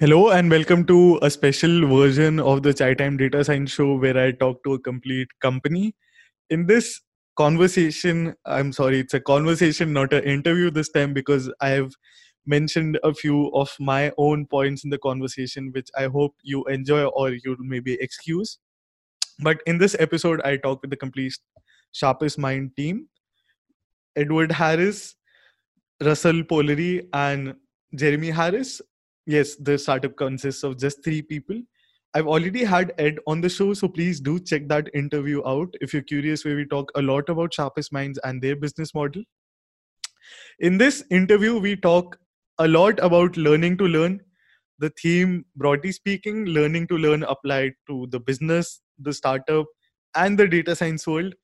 Hello and welcome to a special version of the Chai Time Data Science Show where I talk to a complete company. In this conversation, I'm sorry, it's a conversation, not an interview this time because I have mentioned a few of my own points in the conversation, which I hope you enjoy or you'll maybe excuse. But in this episode, I talk with the complete Sharpest Mind team Edward Harris, Russell Pollari, and Jeremy Harris yes, the startup consists of just three people. I've already had Ed on the show, so please do check that interview out if you're curious, where we talk a lot about Sharpest Minds and their business model. In this interview, we talk a lot about learning to learn. The theme, broadly speaking, learning to learn applied to the business, the startup, and the data science world.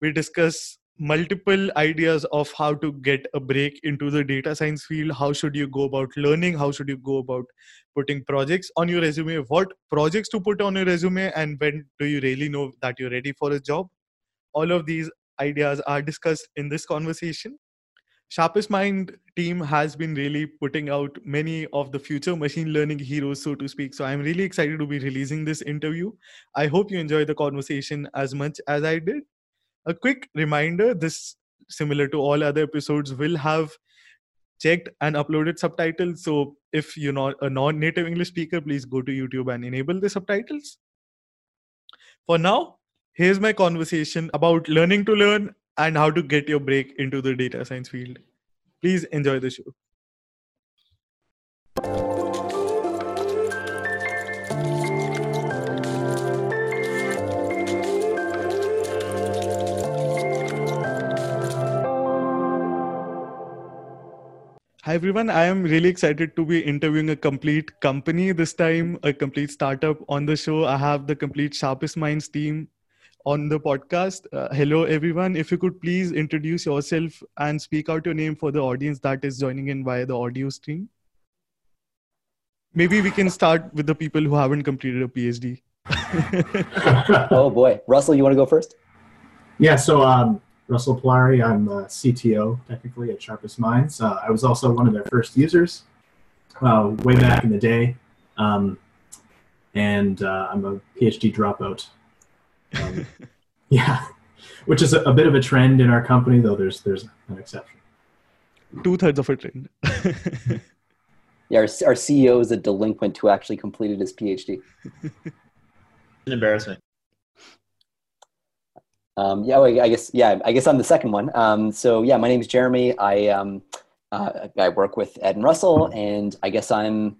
We discuss multiple ideas of how to get a break into the data science field. How should you go about learning? How should you go about putting projects on your resume? What projects to put on your resume? And when do you really know that you're ready for a job? All of these ideas are discussed in this conversation. Sharpest mind team has been really putting out many of the future machine learning heroes so to speak. So i'm really excited to be releasing this interview. I hope you enjoy the conversation as much as i did a quick reminder this similar to all other episodes will have checked and uploaded subtitles. So if you're not a non-native english speaker please go to youtube and enable the subtitles. For now here's my conversation about learning to learn and how to get your break into the data science field. Please enjoy the show Hi everyone, I am really excited to be interviewing a complete company this time, a complete startup on the show. I have the complete Sharpest Minds team on the podcast. Uh, hello everyone, if you could please introduce yourself and speak out your name for the audience that is joining in via the audio stream. Maybe we can start with the people who haven't completed a PhD. oh boy, Russell, you want to go first? Yeah, so um, Russell Pollari. I'm a CTO technically at Sharpest Minds. Uh, I was also one of their first users uh, way back in the day, um, and uh, I'm a PhD dropout. Um, yeah, which is a, a, bit of a trend in our company, though. There's there's an exception. Two thirds of a trend. yeah, our, our CEO is a delinquent who actually completed his PhD. An embarrassment. Um, yeah, I guess yeah, I guess I'm the second one. Um, so yeah, my name is Jeremy. I um, uh, I work with Ed and Russell, and I guess I'm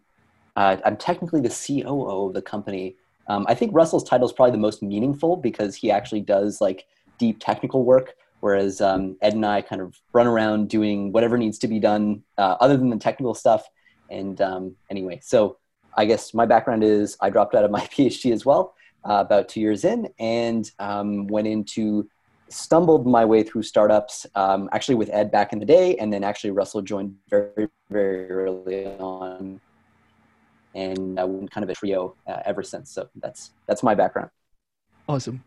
uh, I'm technically the COO of the company. Um, I think Russell's title is probably the most meaningful because he actually does like deep technical work, whereas um, Ed and I kind of run around doing whatever needs to be done uh, other than the technical stuff. And um, anyway, so I guess my background is I dropped out of my PhD as well uh, about two years in and um, went into stumbled my way through startups um, actually with ed back in the day and then actually russell joined very very early on and uh, we've kind of a trio uh, ever since. So that's that's my background. Awesome.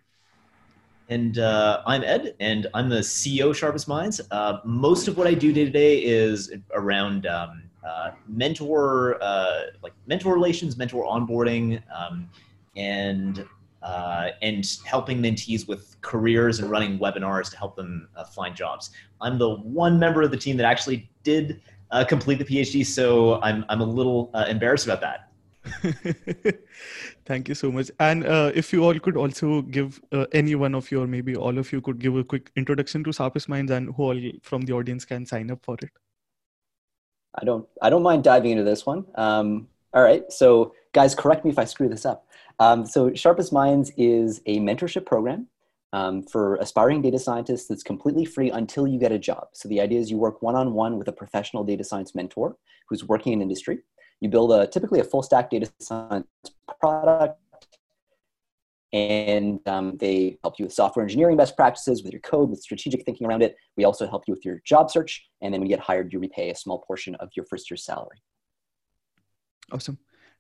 And uh, I'm Ed, and I'm the CEO of Sharpest Minds. Uh, most of what I do day to day is around um, uh, mentor, uh, like mentor relations, mentor onboarding, um, and uh, and helping mentees with careers and running webinars to help them uh, find jobs. I'm the one member of the team that actually did uh, complete the PhD, so I'm I'm a little uh, embarrassed about that. Thank you so much. And uh, if you all could also give uh, any one of you, or maybe all of you, could give a quick introduction to Sharpest Minds and who all from the audience can sign up for it. I don't I don't mind diving into this one. Um, all right, so guys, correct me if I screw this up. Um, so Sharpest Minds is a mentorship program um, for aspiring data scientists that's completely free until you get a job. So the idea is you work one-on-one with a professional data science mentor who's working in industry. You build a typically a full stack data science product and um, they help you with software engineering best practices, with your code, with strategic thinking around it. We also help you with your job search, and then when you get hired, you repay a small portion of your first year's salary. Awesome.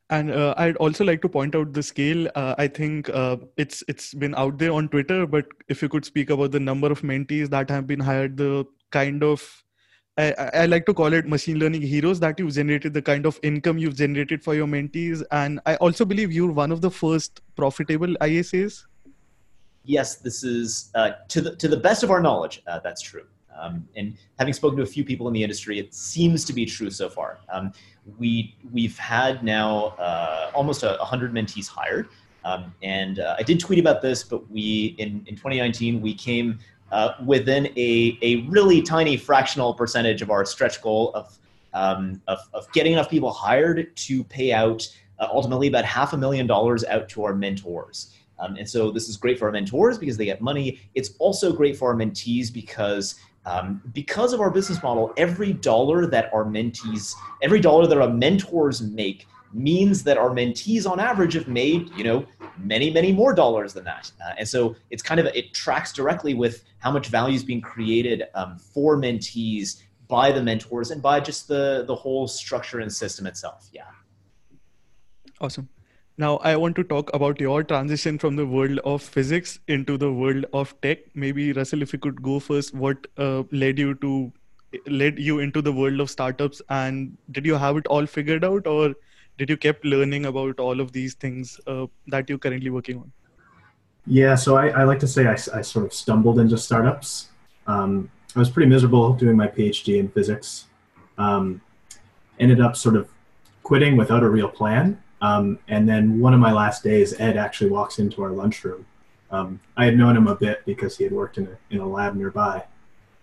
And uh, I'd also like to point out the scale. Uh, I think uh, it's it's been out there on Twitter, but if you could speak about the number of mentees that have been hired, the kind of I, I, like to call it machine learning heroes that you've generated, the kind of income you've generated for your mentees. And I also believe you're one of the first profitable ISAs. Yes, this is uh, to the to the best of our knowledge. Uh, that's true. Um, and having spoken to a few people in the industry, it seems to be true so far. Um, we we've had now uh, almost a, hundred mentees hired, um, and uh, I did tweet about this. But we in in 2019 we came uh, within a a really tiny fractional percentage of our stretch goal of um, of, of getting enough people hired to pay out uh, ultimately about half a million dollars out to our mentors. Um, and so this is great for our mentors because they get money. It's also great for our mentees because um, because of our business model, every dollar that our mentees, every dollar that our mentors make means that our mentees on average have made, you know, many, many more dollars than that. Uh, and so it's kind of, it tracks directly with how much value is being created um, for mentees by the mentors and by just the, the whole structure and system itself. Yeah. Awesome. Now, I want to talk about your transition from the world of physics into the world of tech. Maybe Russell, if you could go first, what uh, led you to led you into the world of startups, and did you have it all figured out, or did you keep learning about all of these things uh, that you're currently working on? Yeah, so I, I like to say I, I, sort of stumbled into startups. Um, I was pretty miserable doing my PhD in physics. Um, ended up sort of quitting without a real plan um, and then one of my last days, Ed actually walks into our lunchroom. Um, I had known him a bit because he had worked in a, in a lab nearby.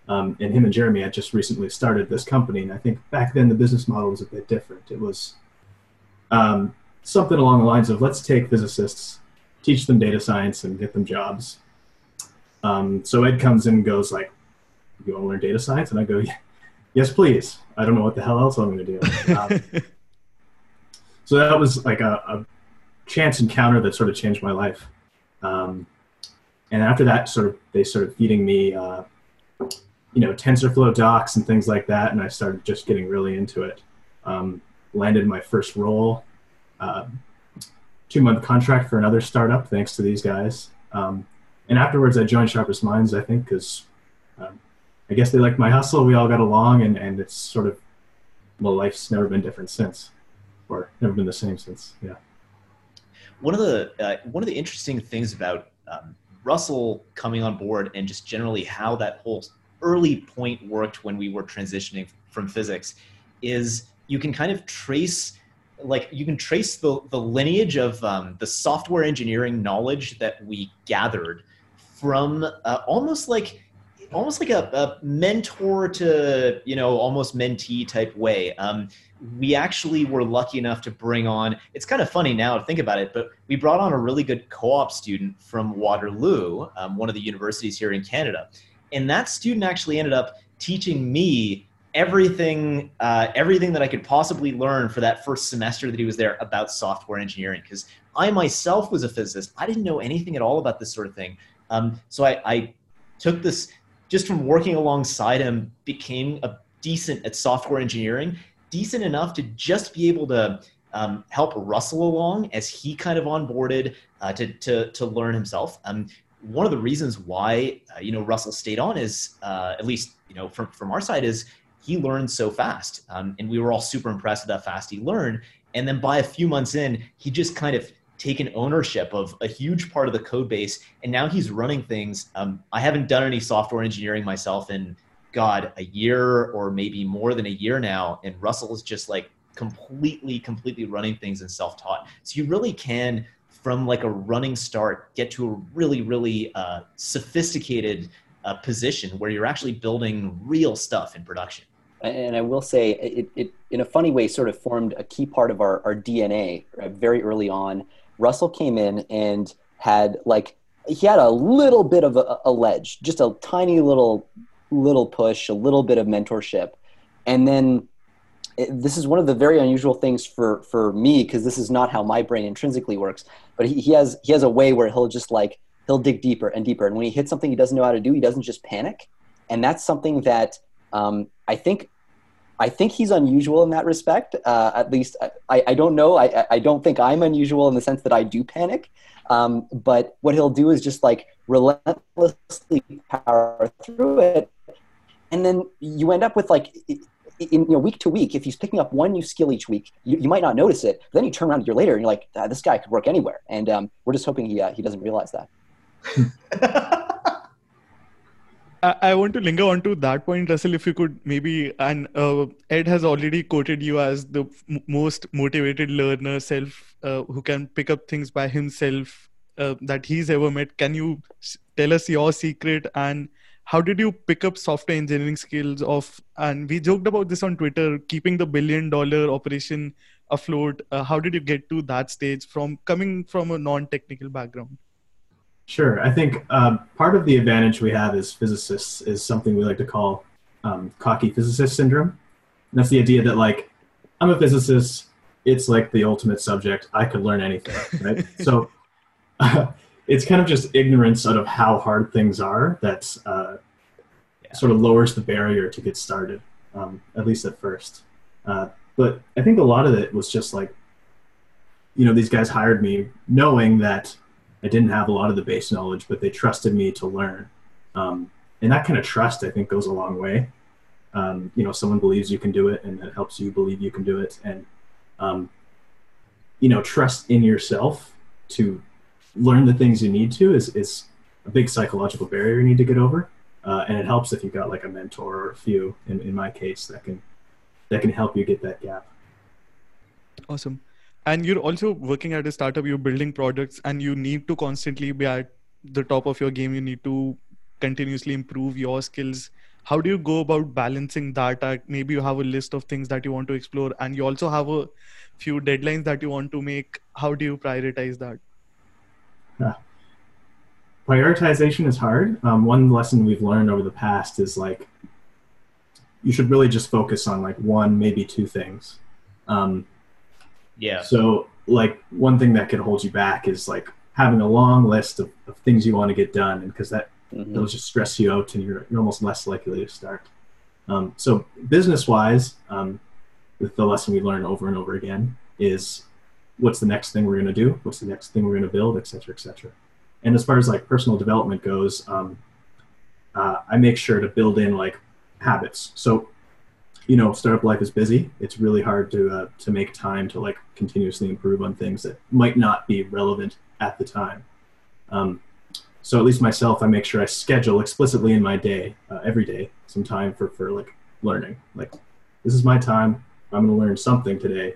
Um, and him and Jeremy had just recently started this company. And I think back then the business model was a bit different. It was um, something along the lines of let's take physicists, teach them data science, and get them jobs. Um, so Ed comes in and goes like, "You want to learn data science?" And I go, "Yes, please." I don't know what the hell else I'm going to do. So that was like a, a, chance encounter that sort of changed my life. Um, and after that, sort of they started feeding me, uh, you know, TensorFlow docs and things like that, and I started just getting really into it. Um, landed my first role, uh, two month contract for another startup, thanks to these guys. Um, and afterwards, I joined Sharpest Minds, I think, because um, I guess they liked my hustle. We all got along, and, and it's sort of, well, life's never been different since or never been the same since. Yeah. One of the uh, one of the interesting things about um, Russell coming on board and just generally how that whole early point worked when we were transitioning from physics is you can kind of trace like you can trace the, the lineage of um, the software engineering knowledge that we gathered from uh, almost like almost like a, a, mentor to you know almost mentee type way. Um, we actually were lucky enough to bring on it's kind of funny now to think about it but we brought on a really good co-op student from waterloo um, one of the universities here in canada. And that student actually ended up teaching me everything uh, everything that i could possibly learn for that first semester that he was there about software engineering. Because i myself was a physicist. I didn't know anything at all about this sort of thing. Um, so I, I took this just from working alongside him became a decent at software engineering decent enough to just be able to um, help Russell along as he kind of onboarded uh, to, to, to learn himself. Um, one of the reasons why uh, you know Russell stayed on is uh, at least you know from from our side is he learned so fast, um, and we were all super impressed with how fast he learned. And then by a few months in, he just kind of taken ownership of a huge part of the code base, and now he's running things. Um, I haven't done any software engineering myself in God, a year or maybe more than a year now, and Russell is just like completely, completely running things and self-taught. So you really can, from like a running start, get to a really, really uh, sophisticated uh, position where you're actually building real stuff in production. And I will say, it, it in a funny way sort of formed a key part of our, our DNA uh, very early on. Russell came in and had like he had a little bit of a, a ledge, just a tiny little little push, a little bit of mentorship, and then this is one of the very unusual things for for me because this is not how my brain intrinsically works. But he, he has he has a way where he'll just like he'll dig deeper and deeper, and when he hits something he doesn't know how to do, he doesn't just panic, and that's something that um, I think I think he's unusual in that respect. Uh, at least I, I don't know. I, I don't think I'm unusual in the sense that I do panic. Um, but what he'll do is just like relentlessly power through it. And then you end up with like, in, you know, week to week, if he's picking up one new skill each week, you, you might not notice it. But then you turn around a year later and you're like, ah, this guy could work anywhere. And um, we're just hoping he, uh, he doesn't realize that. I, want to linger on to that point, Russell. If you could maybe, and uh, Ed has already quoted you as the most motivated learner, self uh, who can pick up things by himself uh, that he's ever met. Can you tell us your secret and how did you pick up software engineering skills? Of and we joked about this on Twitter, keeping the billion dollar operation afloat. Uh, how did you get to that stage from coming from a non-technical background? Sure. I think um, part of the advantage we have as physicists is something we like to call um, cocky physicist syndrome. And that's the idea that, like, I'm a physicist, it's like the ultimate subject. I could learn anything, right? so uh, it's kind of just ignorance out of how hard things are that uh, yeah. sort of lowers the barrier to get started, um, at least at first. Uh, but I think a lot of it was just like, you know, these guys hired me knowing that I didn't have a lot of the base knowledge, but they trusted me to learn. Um, and that kind of trust, I think, goes a long way. Um, you know, someone believes you can do it, and it helps you believe you can do it. And um, you know, trust in yourself to learn the things you need to is is a big psychological barrier you need to get over. Uh, and it helps if you've got like a mentor or a few. In, in my case, that can that can help you get that gap. Awesome and you're also working at a startup you're building products and you need to constantly be at the top of your game. You need to continuously improve your skills. How do you go about balancing that? Maybe you have a list of things that you want to explore and you also have a few deadlines that you want to make. How do you prioritize that? Yeah. prioritization is hard. Um, one lesson we've learned over the past is like you should really just focus on like one maybe two things. Um, yeah. So like one thing that could hold you back is like having a long list of, of things you want to get done, and because that mm-hmm. will just stress you out, and you're you're almost less likely to start. Um, so business wise, um, the lesson we learn over and over again is what's the next thing we're going to do, what's the next thing we're going to build, et cetera, et cetera. And as far as like personal development goes, um, uh, I make sure to build in like habits. So you know, startup life is busy. It's really hard to uh, to make time to like continuously improve on things that might not be relevant at the time. Um, so at least myself, I make sure I schedule explicitly in my day, uh, every day, some time for for like learning. Like this is my time. I'm going to learn something today.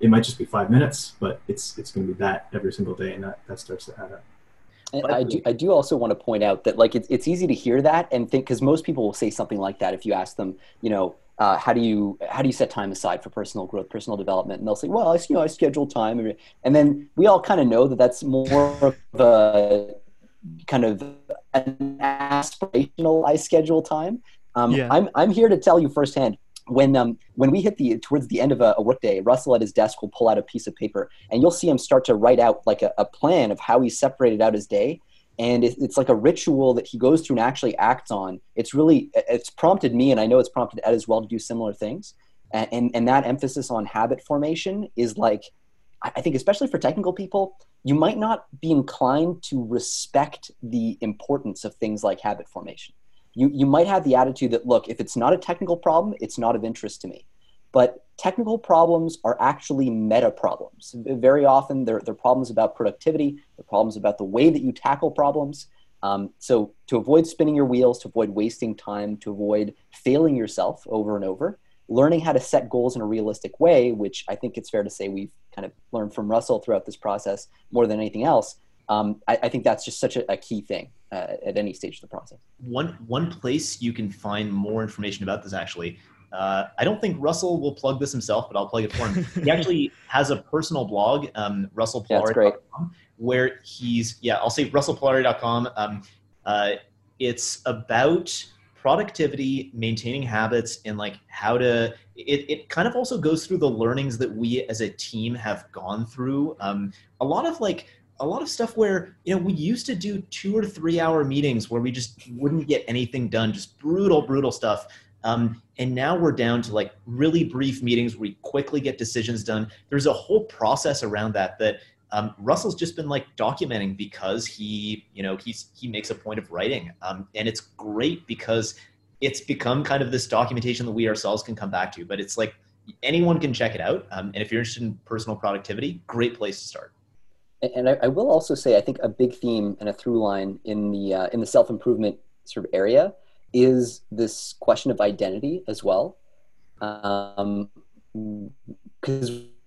It might just be five minutes, but it's it's going to be that every single day, and that that starts to add up. And I do, I do also want to point out that like it's, it's easy to hear that and think because most people will say something like that if you ask them, you know, uh, how do you how do you set time aside for personal growth, personal development? And they'll say, well, I you know I schedule time, and then we all kind of know that that's more of a kind of an aspirational I schedule time. Um, yeah. I'm I'm here to tell you firsthand. When um when we hit the towards the end of a, a workday, Russell at his desk will pull out a piece of paper, and you'll see him start to write out like a, a plan of how he separated out his day and it's like a ritual that he goes through and actually acts on. It's really it's prompted me and i know it's prompted ed as well to do similar things. And and, and that emphasis on habit formation is like i think especially for technical people you might not be inclined to respect the importance of things like habit formation. You you might have the attitude that look if it's not a technical problem it's not of interest to me. But technical problems are actually meta problems. Very often, they're, they're problems about productivity, they're problems about the way that you tackle problems. Um, so, to avoid spinning your wheels, to avoid wasting time, to avoid failing yourself over and over, learning how to set goals in a realistic way, which I think it's fair to say we've kind of learned from Russell throughout this process more than anything else. Um, I, I, think that's just such a, a key thing uh, at any stage of the process. One one place you can find more information about this actually uh, I don't think Russell will plug this himself, but I'll plug it for him. he actually has a personal blog, um, russellpollari.com, where he's yeah I'll say russellpollari.com. Um, uh, it's about productivity, maintaining habits, and like how to. It, it kind of also goes through the learnings that we as a team have gone through. Um, a lot of like a lot of stuff where you know we used to do two or three hour meetings where we just wouldn't get anything done, just brutal, brutal stuff. Um, and now we're down to like really brief meetings where we quickly get decisions done. There's a whole process around that that um, Russell's just been like documenting because he, you know, he's he makes a point of writing, um, and it's great because it's become kind of this documentation that we ourselves can come back to. But it's like anyone can check it out, um, and if you're interested in personal productivity, great place to start. And I, I will also say, I think a big theme and a through line in the uh, in the self improvement sort of area is this question of identity as well, because um,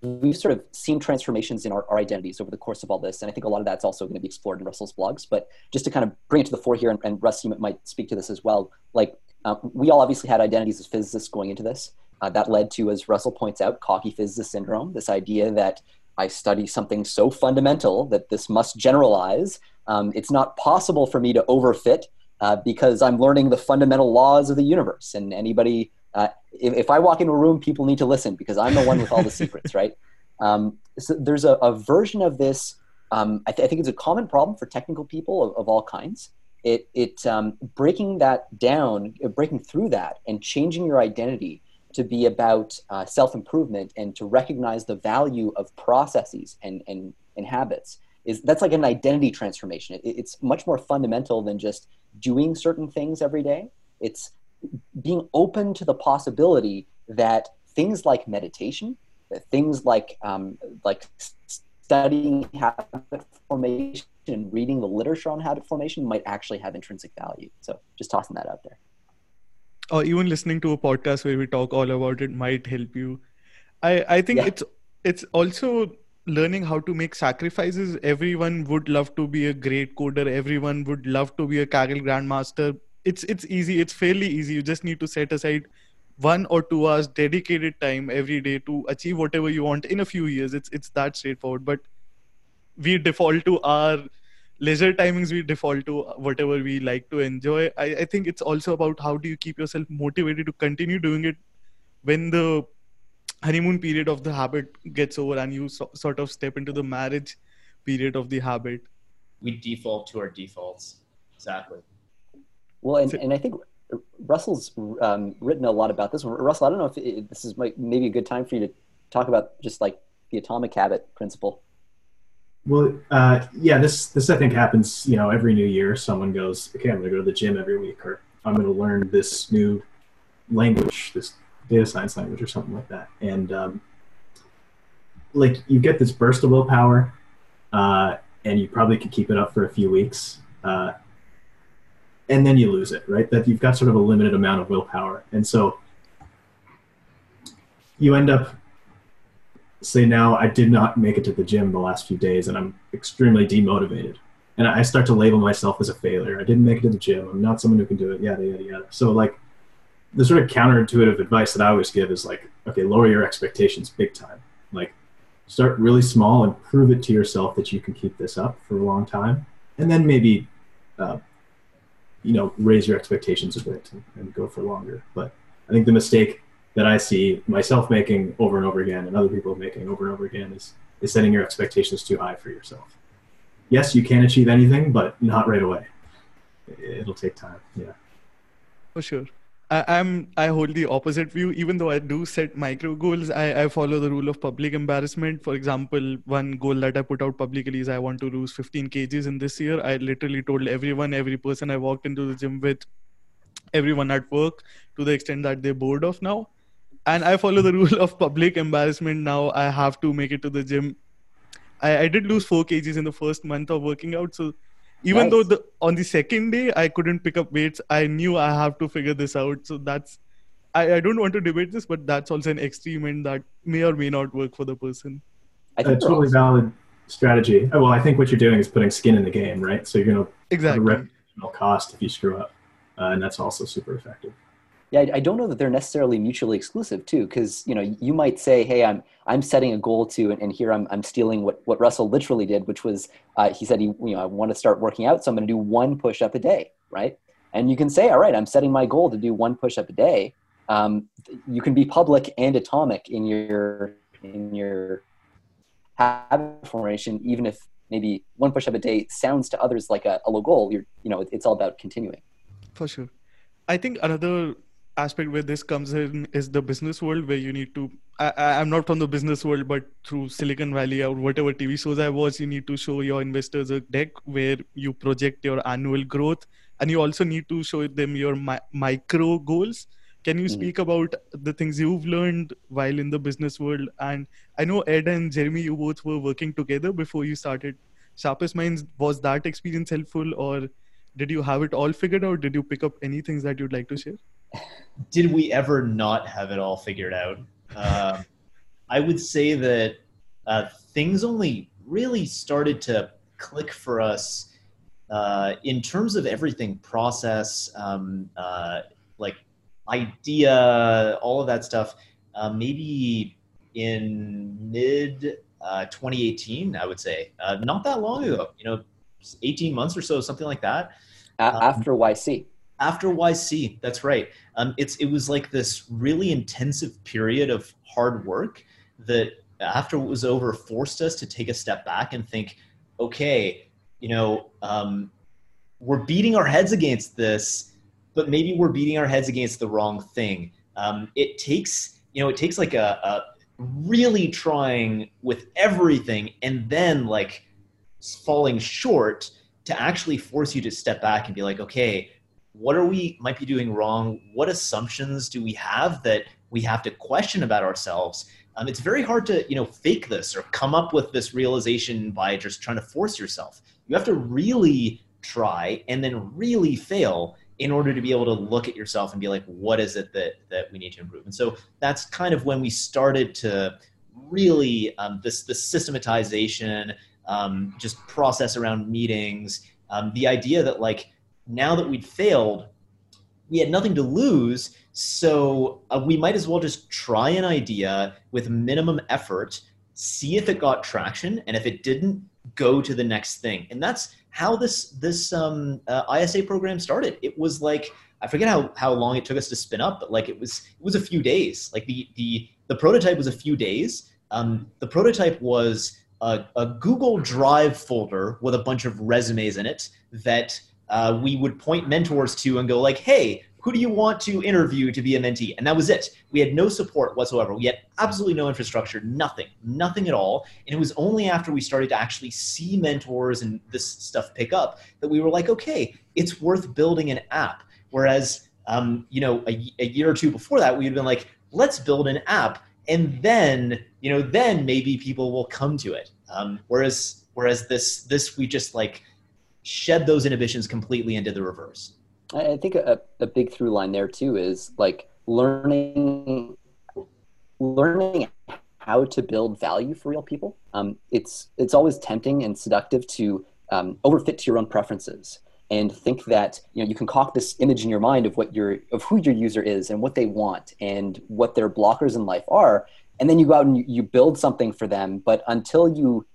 we've sort of seen transformations in our, our, identities over the course of all this. And I think a lot of that's also going to be explored in Russell's blogs. But just to kind of bring it to the fore here, and, and Russ, you might speak to this as well. Like, uh, we all obviously had identities as physicists going into this. Uh, that led to, as Russell points out, cocky physicist syndrome, this idea that I study something so fundamental that this must generalize. Um, it's not possible for me to overfit uh, because I'm learning the fundamental laws of the universe. And anybody uh, if, if, I walk into a room, people need to listen because I'm the one with all the secrets, right? Um, so there's a, a, version of this. Um, I, th- I, think it's a common problem for technical people of, of all kinds. It, it um, breaking that down, uh, breaking through that, and changing your identity to be about uh, self improvement and to recognize the value of processes and, and, and habits is that's like an identity transformation. It, it's much more fundamental than just doing certain things every day. It's being open to the possibility that things like meditation, that things like um, like studying habit formation and reading the literature on habit formation might actually have intrinsic value. So just tossing that out there. Or even listening to a podcast where we talk all about it might help you. I I think yeah. it's it's also learning how to make sacrifices. Everyone would love to be a great coder. Everyone would love to be a Kaggle grandmaster it's it's easy it's fairly easy. You just need to set aside one or two hours dedicated time every day to achieve whatever you want in a few years. It's it's that straightforward. But we default to our leisure timings we default to whatever we like to enjoy. I, I think it's also about how do you keep yourself motivated to continue doing it when the honeymoon period of the habit gets over and you so, sort of step into the marriage period of the habit. We default to our defaults. Exactly well, and, and I think Russell's um, written a lot about this. Russell, I don't know if it, this is maybe a good time for you to talk about just like the atomic habit principle. Well, uh, yeah, this this I think happens. You know, every new year, someone goes, "Okay, I'm going to go to the gym every week, or I'm going to learn this new language, this data science language, or something like that." And um, like you get this burst of willpower, uh, and you probably could keep it up for a few weeks. Uh, and then you lose it, right? That you've got sort of a limited amount of willpower. And so you end up say now I did not make it to the gym the last few days and I'm extremely demotivated. And I start to label myself as a failure. I didn't make it to the gym. I'm not someone who can do it. Yada yada yada. So like the sort of counterintuitive advice that I always give is like, okay, lower your expectations big time. Like start really small and prove it to yourself that you can keep this up for a long time. And then maybe uh, you know raise your expectations a bit and, and, go for longer. But i think the mistake that i see myself making over and over again and other people making over and over again is is setting your expectations too high for yourself. Yes you can achieve anything but not right away. It'll take time. Yeah. For sure I, am I hold the opposite view. Even though I do set micro goals, I, I follow the rule of public embarrassment. For example, one goal that I put out publicly is I want to lose 15 kgs in this year. I literally told everyone, every person I walked into the gym with, everyone at work, to the extent that they're bored of now. And I follow the rule of public embarrassment now. I have to make it to the gym. I, I did lose four kgs in the first month of working out. So even nice. though the on the second day i couldn't pick up weights i knew i have to figure this out. So that's I, I don't want to debate this but that's also an extreme experiment that may or may not work for the person. I think a totally awesome. valid strategy. Well i think what you're doing is putting skin in the game right? So you're going to exactly. have a reputational cost if you screw up uh, and that's also super effective Yeah, I, I don't know that they're necessarily mutually exclusive too, because you know you might say, "Hey, I'm I'm setting a goal to," and, and here I'm I'm stealing what what Russell literally did, which was uh, he said he you know I want to start working out, so I'm going to do one push up a day, right? And you can say, "All right, I'm setting my goal to do one push up a day." Um, you can be public and atomic in your in your habit formation, even if maybe one push up a day sounds to others like a, a low goal. You're you know it's all about continuing. For sure, I think another aspect where this comes in is the business world where you need to I, i'm not from the business world but through silicon valley or whatever tv shows i watch you need to show your investors a deck where you project your annual growth and you also need to show them your mi- micro goals. Can you mm-hmm. speak about the things you've learned while in the business world? And i know ed and jeremy you both were working together before you started. Sharpest minds was that experience helpful or did you have it all figured out? Did you pick up any things that you'd like to share did we ever not have it all figured out? Uh, I would say that uh, things only really started to click for us uh, in terms of everything process, um, uh, like idea, all of that stuff. Uh, maybe in mid uh, 2018, I would say, not that long ago. You know, 18 months or so, something like that. After YC after YC, that's right. Um, it's it was like this really intensive period of hard work that after it was over forced us to take a step back and think, okay, you know, um, we're beating our heads against this, but maybe we're beating our heads against the wrong thing. Um, it takes you know it takes like a, a really trying with everything and then like falling short to actually force you to step back and be like, okay, what are we might be doing wrong? What assumptions do we have that we have to question about ourselves? Um, it's very hard to you know fake this or come up with this realization by just trying to force yourself. You have to really try and then really fail in order to be able to look at yourself and be like what is it that that we need to improve? And so that's kind of when we started to really um, this this systematization um, just process around meetings. Um, the idea that like now that we'd failed, we had nothing to lose. So uh, we might as well just try an idea with minimum effort, see if it got traction, and if it didn't, go to the next thing. And that's how this this um, uh, ISA program started. It was like I forget how how long it took us to spin up, but like it was it was a few days. Like the the the prototype was a few days. Um, the prototype was a, a Google Drive folder with a bunch of resumes in it that uh, we would point mentors to and go like, hey, who do you want to interview to be a mentee? And that was it. We had no support whatsoever. We had absolutely no infrastructure, nothing, nothing at all. And it was only after we started to actually see mentors and this stuff pick up that we were like, okay, it's worth building an app. Whereas, um, you know, a, a year or two before that, we had been like, let's build an app, and then, you know, then maybe people will come to it. Um, whereas, whereas this, this we just like shed those inhibitions completely and the reverse. I think a, a big through line there too is like learning learning how to build value for real people. Um, it's it's always tempting and seductive to um, overfit to your own preferences and think that you know you can concoct this image in your mind of what your of who your user is and what they want and what their blockers in life are, and then you go out and you build something for them. But until you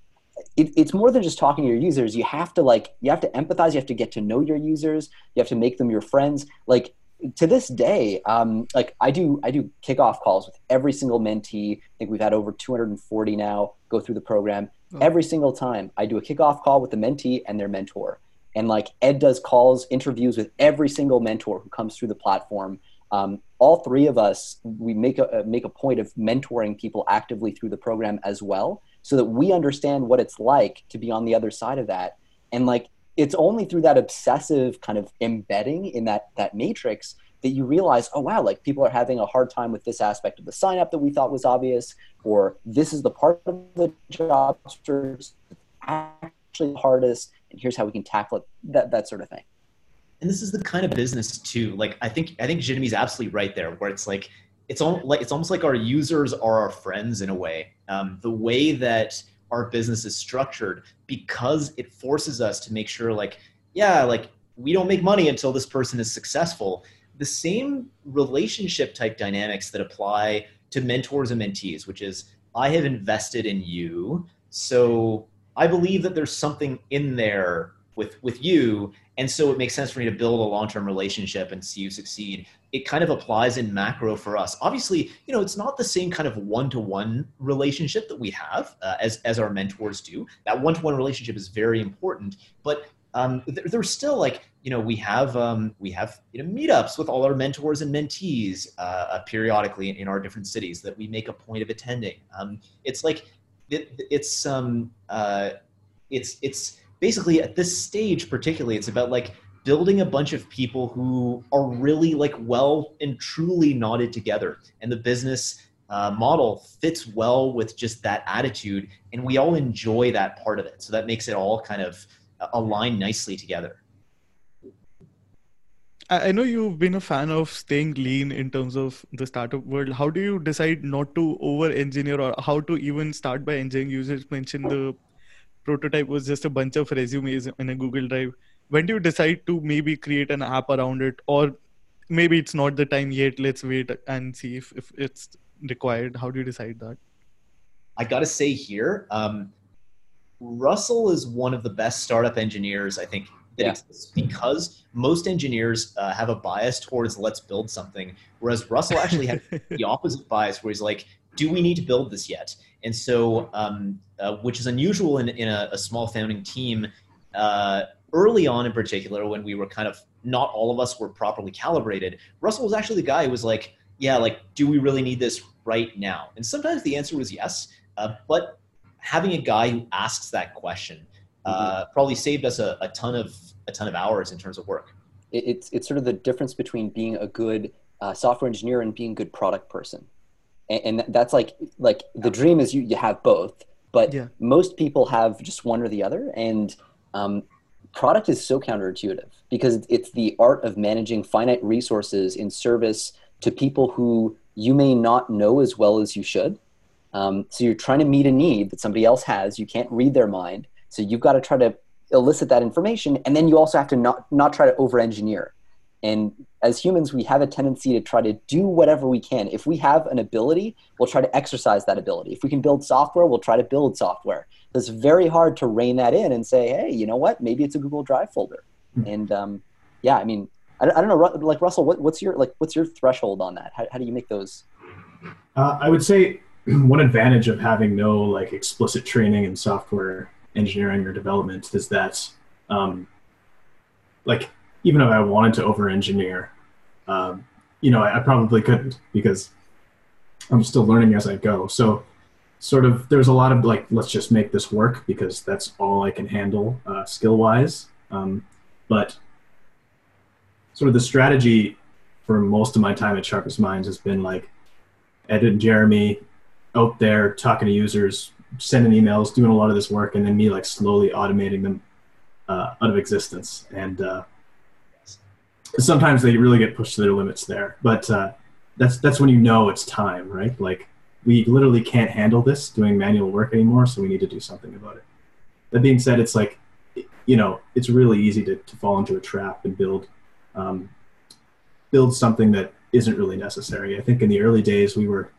it, it's more than just talking to your users. You have to like you have to empathize. You have to get to know your users. You have to make them your friends. Like to this day um, like i do i do kickoff calls with every single mentee. I think we've had over 240 now go through the program. Oh. every single time i do a kickoff call with the mentee and their mentor. And like ed does calls interviews with every single mentor who comes through the platform. Um, all three of us we make a make a point of mentoring people actively through the program as well so that we understand what it's like to be on the other side of that. And like it's only through that obsessive kind of embedding in that that matrix that you realize oh wow like people are having a hard time with this aspect of the sign up that we thought was obvious or this is the part of the job search actually the hardest and here's how we can tackle it that that sort of thing. And this is the kind of business too. Like i think i think Jeremy's absolutely right there where it's like it's almost like it's almost like our users are our friends in a way. Um, the way that our business is structured because it forces us to make sure like yeah like we don't make money until this person is successful the same relationship type dynamics that apply to mentors and mentees, which is I have invested in you, so I believe that there's something in there with with you, and so it makes sense for me to build a long term relationship and see you succeed. It kind of applies in macro for us. Obviously, you know, it's not the same kind of one to one relationship that we have uh, as as our mentors do. That one to one relationship is very important, but um, there's still like you know we have um, we have you know meetups with all our mentors and mentees uh, uh, periodically in our different cities that we make a point of attending. Um, it's like it, it's um uh, it's it's basically at this stage particularly it's about like building a bunch of people who are really like well and truly knotted together and the business uh, model fits well with just that attitude and we all enjoy that part of it so that makes it all kind of align nicely together. I know you've been a fan of staying lean in terms of the startup world. How do you decide not to over engineer or how to even start by engineering? You just mentioned the prototype was just a bunch of resumes in a Google Drive. When do you decide to maybe create an app around it? Or maybe it's not the time yet, let's wait and see if, if it's required. How do you decide that? I got to say here, um, Russell is one of the best startup engineers I think that yeah. exists because most engineers uh, have a bias towards let's build something, whereas Russell actually had the opposite bias where he's like, do we need to build this yet? And so, um, uh, which is unusual in, in a, a small founding team. Uh, early on, in particular, when we were kind of not all of us were properly calibrated, Russell was actually the guy who was like, yeah, like, do we really need this right now? And sometimes the answer was yes, uh, but having a guy who asks that question uh, mm-hmm. probably saved us a, a, ton of a ton of hours in terms of work. It's it's sort of the difference between being a good uh, software engineer and being a good product person, and, and, that's like like the dream is you you have both, but yeah. most people have just one or the other, and um, product is so counterintuitive because it's the art of managing finite resources in service to people who you may not know as well as you should um, so you're trying to meet a need that somebody else has. You can't read their mind. So you've got to try to elicit that information. And then you also have to not, not try to over engineer. And as humans, we have a tendency to try to do whatever we can. If we have an ability, we'll try to exercise that ability. If we can build software, we'll try to build software. It's very hard to rein that in and say, hey, you know what? Maybe it's a Google Drive folder. Mm-hmm. And um, yeah, I mean, I, I, don't know, like Russell, what, what's your like, what's your threshold on that? How, how do you make those? Uh, I would say one advantage of having no like explicit training in software engineering or development is that um, like even if I wanted to over engineer, um, you know, I, I, probably couldn't because I'm still learning as I go. So sort of there's a lot of like let's just make this work because that's all I can handle uh, skill wise. Um, but sort of the strategy for most of my time at Sharpest Minds has been like Ed and Jeremy out there talking to users, sending emails, doing a lot of this work, and then me like slowly automating them uh, out of existence. And uh, sometimes they really get pushed to their limits there, but uh, that's that's when you know it's time, right? Like we literally can't handle this doing manual work anymore, so we need to do something about it. That being said, it's like you know it's really easy to, to fall into a trap and build um, build something that isn't really necessary. I think in the early days we were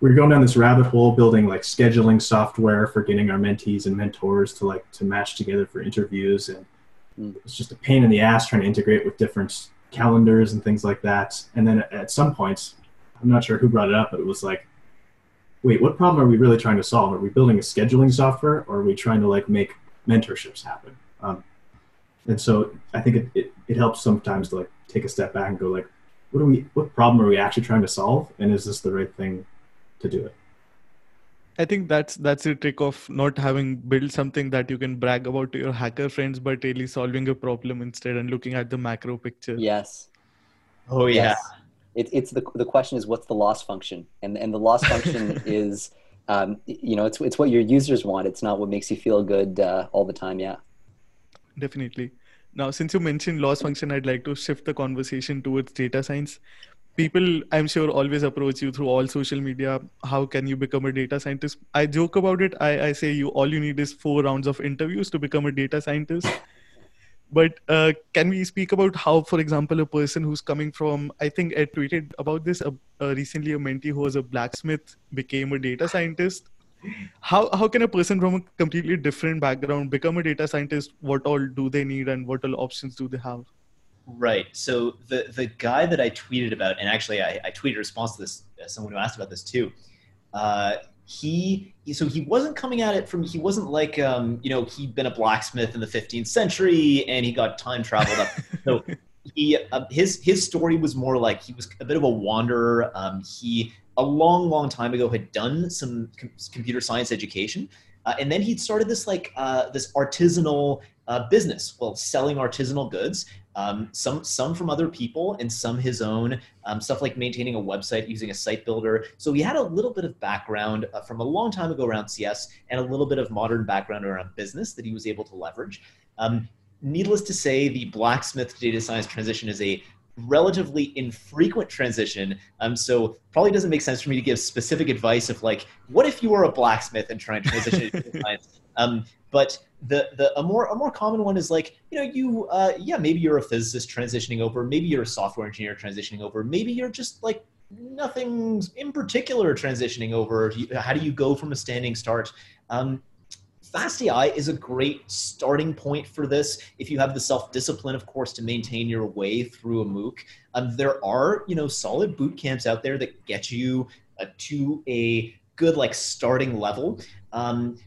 we were going down this rabbit hole building like scheduling software for getting our mentees and mentors to like to match together for interviews and mm. it's just a pain in the ass trying to integrate with different calendars and things like that and then at some points i'm not sure who brought it up but it was like wait what problem are we really trying to solve are we building a scheduling software or are we trying to like make mentorships happen um, and so i think it, it, it helps sometimes to like take a step back and go like what are we what problem are we actually trying to solve and is this the right thing to do it. I think that's that's the trick of not having built something that you can brag about to your hacker friends, but really solving a problem instead and looking at the macro picture. Yes. Oh yeah. Yes. It, it's the the question is what's the loss function, and and the loss function is, um, you know, it's it's what your users want. It's not what makes you feel good uh, all the time. Yeah. Definitely. Now, since you mentioned loss function, I'd like to shift the conversation towards data science people i'm sure always approach you through all social media how can you become a data scientist i joke about it i, I say you all you need is four rounds of interviews to become a data scientist but uh, can we speak about how, for example, a person who's coming from, I think I tweeted about this uh, uh, recently, a mentee who was a blacksmith became a data scientist. How, how can a person from a completely different background become a data scientist? What all do they need and what all options do they have? Right. So the the guy that I tweeted about, and actually I, I tweeted a response to this, uh, someone who asked about this too. He so he wasn't coming at it from he wasn't like um, you know he'd been a blacksmith in the 15th century and he got time traveled up. So he uh, his his story was more like he was a bit of a wanderer. Um, he a long long time ago had done some com- computer science education uh, and then he'd started this like uh, this artisanal uh, business well selling artisanal goods um, some some from other people and some his own um, stuff like maintaining a website using a site builder. So he had a little bit of background uh, from a long time ago around cs and a little bit of modern background around business that he was able to leverage. Um, needless to say the blacksmith to data science transition is a relatively infrequent transition. Um, so probably doesn't make sense for me to give specific advice of like what if you were a blacksmith and trying to transition to data science? Um, but the the a more a more common one is like you know you uh, yeah maybe you're a physicist transitioning over maybe you're a software engineer transitioning over maybe you're just like nothing in particular transitioning over how do you go from a standing start um, FastAI is a great starting point for this. If you have the self-discipline, of course, to maintain your way through a MOOC, um, there are you know solid boot camps out there that get you uh, to a good like starting level. Um,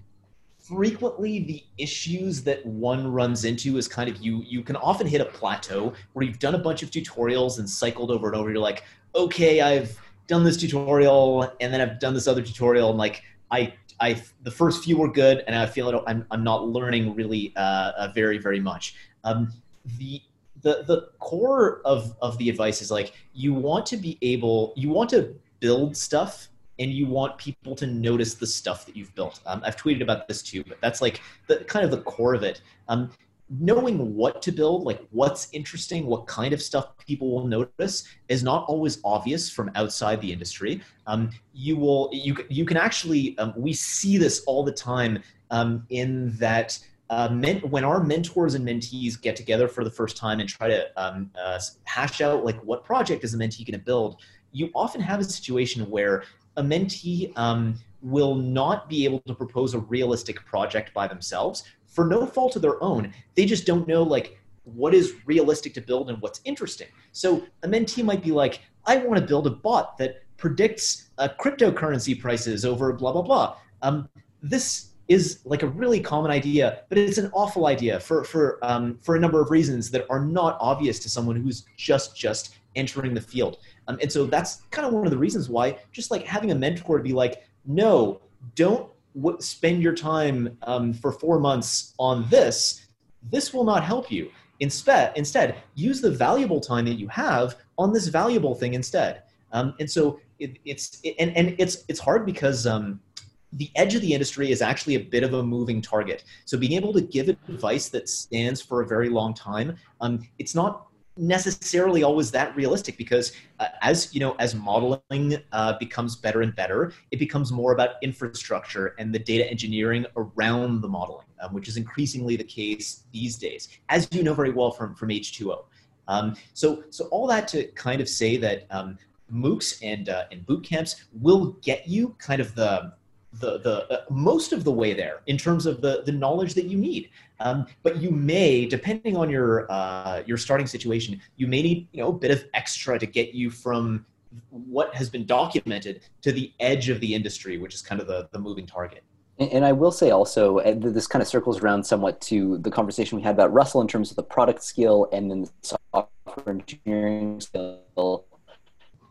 frequently the issues that one runs into is kind of you you can often hit a plateau where you've done a bunch of tutorials and cycled over and over. You're like okay i've done this tutorial and then i've done this other tutorial and like i i the first few were good and i feel like i'm, I'm not learning really uh, uh, very very much. Um, the the the core of of the advice is like you want to be able you want to build stuff and you want people to notice the stuff that you've built. Um, I've tweeted about this too, but that's like the kind of the core of it. Um, knowing what to build, like what's interesting, what kind of stuff people will notice, is not always obvious from outside the industry. Um, you will, you you can actually, um, we see this all the time um, in that. Uh, men, when our mentors and mentees get together for the first time and try to um, uh, hash out like what project is a mentee going to build, you often have a situation where a mentee um, will not be able to propose a realistic project by themselves for no fault of their own. They just don't know like what is realistic to build and what's interesting. So a mentee might be like, I want to build a bot that predicts uh, cryptocurrency prices over blah blah blah. Um, this is like a really common idea, but it's an awful idea for for um, for a number of reasons that are not obvious to someone who's just just entering the field. Um, and so that's kind of one of the reasons why just like having a mentor to be like, no, don't w- spend your time um, for four months on this. This will not help you. Instead, instead, use the valuable time that you have on this valuable thing instead. Um, and so it, it's it, and and it's it's hard because um, the edge of the industry is actually a bit of a moving target. So being able to give advice that stands for a very long time, um, it's not necessarily always that realistic because uh, as you know as modeling uh, becomes better and better it becomes more about infrastructure and the data engineering around the modeling um, which is increasingly the case these days as you know very well from from h2o um, so so all that to kind of say that um, moocs and uh, and boot camps will get you kind of the the the uh, most of the way there in terms of the the knowledge that you need. Um, but you may, depending on your uh, your starting situation, you may need you know a bit of extra to get you from what has been documented to the edge of the industry, which is kind of the the moving target. And, I will say also, this kind of circles around somewhat to the conversation we had about Russell in terms of the product skill and then the software engineering skill.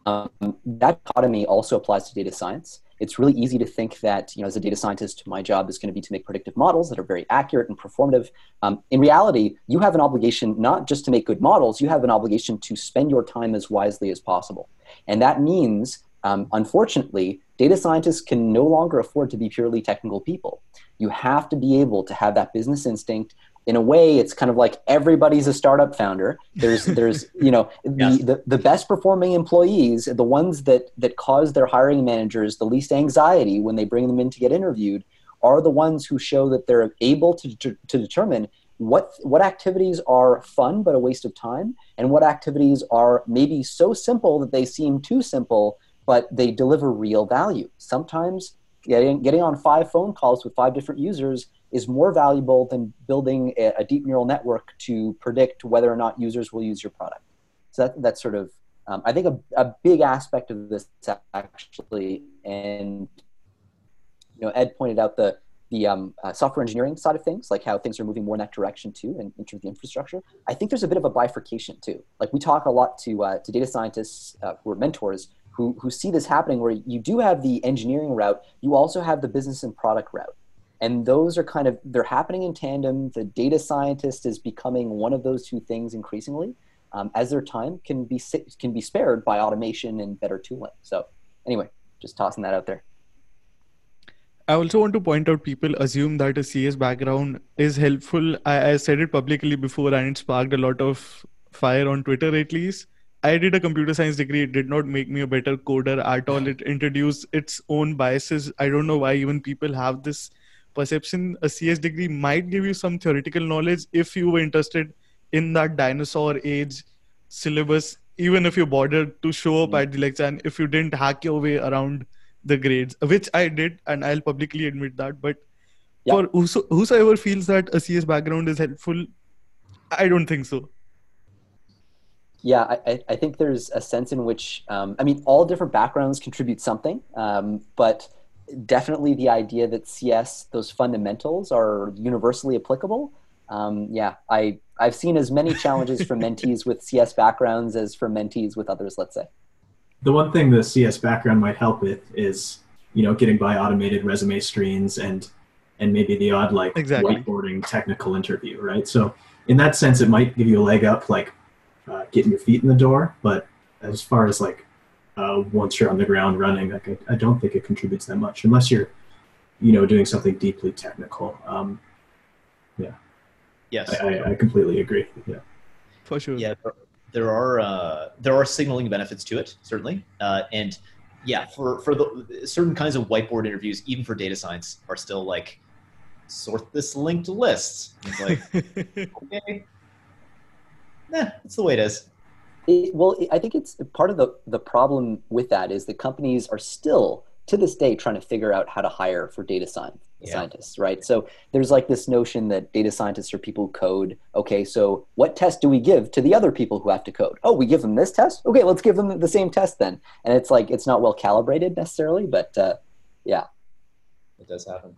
Um, that dichotomy also applies to data science it's really easy to think that you know as a data scientist my job is going to be to make predictive models that are very accurate and performative. Um, in reality you have an obligation not just to make good models you have an obligation to spend your time as wisely as possible. And that means um, unfortunately data scientists can no longer afford to be purely technical people. You have to be able to have that business instinct in a way it's kind of like everybody's a startup founder. There's there's you know the, the, the best performing employees the ones that that cause their hiring managers the least anxiety when they bring them in to get interviewed are the ones who show that they're able to, to, to determine what what activities are fun but a waste of time and what activities are maybe so simple that they seem too simple but they deliver real value. Sometimes getting getting on five phone calls with five different users is more valuable than building a, a deep neural network to predict whether or not users will use your product. So that, that's sort of um, i think a, a big aspect of this actually and you know ed pointed out the the um, uh, software engineering side of things, like how things are moving more in that direction too, in terms of the infrastructure, I think there's a bit of a bifurcation too. Like we talk a lot to uh, to data scientists uh, who are mentors who who see this happening, where you do have the engineering route, you also have the business and product route, and those are kind of they're happening in tandem. The data scientist is becoming one of those two things increasingly, um, as their time can be can be spared by automation and better tooling. So anyway, just tossing that out there. I also want to point out people assume that a CS background is helpful. I, I, said it publicly before and it sparked a lot of fire on Twitter at least. I did a computer science degree. It did not make me a better coder at all. It introduced its own biases. I don't know why even people have this perception. A CS degree might give you some theoretical knowledge if you were interested in that dinosaur age syllabus, even if you bothered to show up mm-hmm. at the lecture and if you didn't hack your way around the grades, which I did, and I'll publicly admit that. But yeah. for whoso, whosoever feels that a CS background is helpful, I don't think so. Yeah, I, I think there's a sense in which, um, I mean, all different backgrounds contribute something, um, but definitely the idea that CS, those fundamentals, are universally applicable. Um, yeah, I, I've seen as many challenges from mentees with CS backgrounds as from mentees with others, let's say the one thing the CS background might help with is, you know, getting by automated resume screens and and maybe the odd like exactly. whiteboarding technical interview, right? So in that sense, it might give you a leg up, like uh, getting your feet in the door. But as far as like uh, once you're on the ground running, like I, I, don't think it contributes that much unless you're, you know, doing something deeply technical. Um, yeah. Yes. I, I, I completely agree. Yeah. For sure. Yeah there are uh, there are signaling benefits to it certainly, uh, and yeah, for for the certain kinds of whiteboard interviews, even for data science, are still like sort this linked list. It's like okay, nah, that's the way it is. It, well, I think it's part of the the problem with that is that companies are still to this day trying to figure out how to hire for data science yeah. scientists, right? So there's like this notion that data scientists are people who code. Okay, so what test do we give to the other people who have to code? Oh, we give them this test. Okay, let's give them the same test then. And it's like it's not well calibrated necessarily, but uh, yeah, it does happen.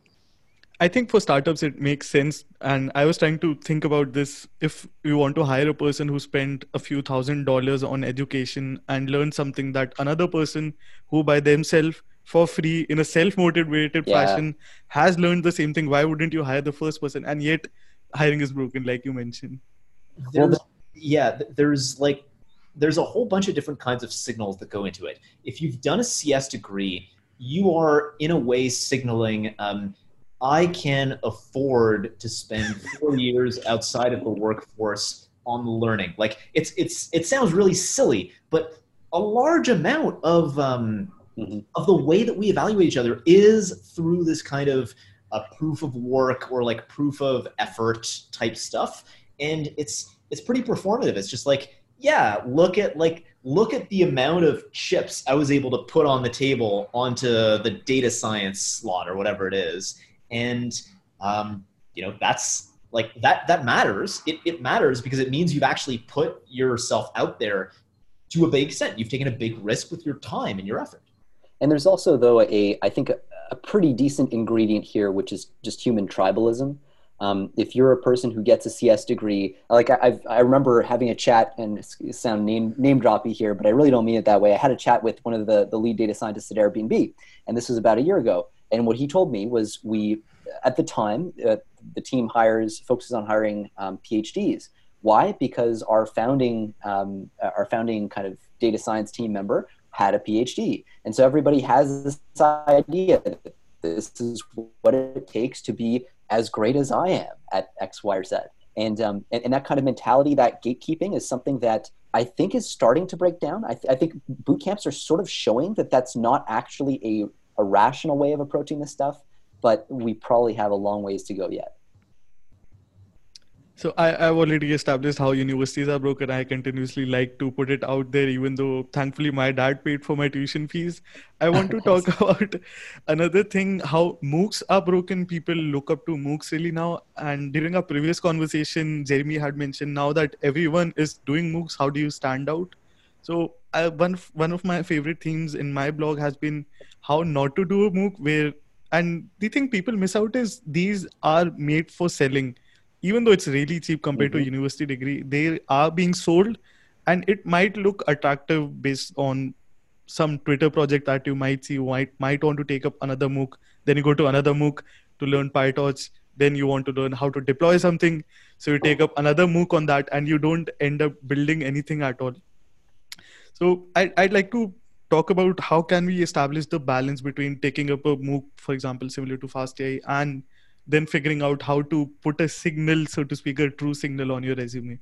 I think for startups it makes sense, and I was trying to think about this. If you want to hire a person who spent a few thousand dollars on education and learn something that another person who by themselves for free in a self-motivated yeah. fashion has learned the same thing why wouldn't you hire the first person and yet hiring is broken like you mentioned there's, yeah there's like there's a whole bunch of different kinds of signals that go into it if you've done a cs degree you are in a way signaling um, i can afford to spend four years outside of the workforce on learning. Like it's it's it sounds really silly but a large amount of um, mm-hmm. of the way that we evaluate each other is through this kind of a proof of work or like proof of effort type stuff. And it's it's pretty performative. It's just like yeah look at like look at the amount of chips i was able to put on the table onto the data science slot or whatever it is and um, you know that's like that that matters it, it matters because it means you've actually put yourself out there to a big extent you've taken a big risk with your time and your effort and there's also, though, a I think a, a pretty decent ingredient here, which is just human tribalism. Um, if you're a person who gets a CS degree, like I, I've, i remember having a chat, and sound name name droppy here, but I really don't mean it that way. I had a chat with one of the the lead data scientists at Airbnb, and this was about a year ago. And what he told me was, we at the time uh, the team hires focuses on hiring um, PhDs. Why? Because our founding um, our founding kind of data science team member had a PhD. And so everybody has this idea that this is what it takes to be as great as I am at X, Y, or Z. And, um, and, and, that kind of mentality, that gatekeeping is something that I think is starting to break down. I, th- I think boot camps are sort of showing that that's not actually a, a rational way of approaching this stuff, but we probably have a long ways to go yet. So I, I've already established how universities are broken. I continuously like to put it out there, even though thankfully my dad paid for my tuition fees. I want to talk about another thing, how MOOCs are broken. People look up to MOOCs really now. And during our previous conversation, Jeremy had mentioned now that everyone is doing MOOCs, how do you stand out? So I, one, one of my favorite themes in my blog has been how not to do a MOOC where, and the thing people miss out is these are made for selling. Even though it's really cheap compared mm-hmm. to university degree they are being sold and it might look attractive based on some twitter project that you might see you might might want to take up another mooc then you go to another mooc to learn pytorch then you want to learn how to deploy something. So you take up another mooc on that and you don't end up building anything at all so I, i'd like to talk about how can we establish the balance between taking up a mooc for example similar to fastai and then figuring out how to put a signal, so to speak, a true signal on your resume?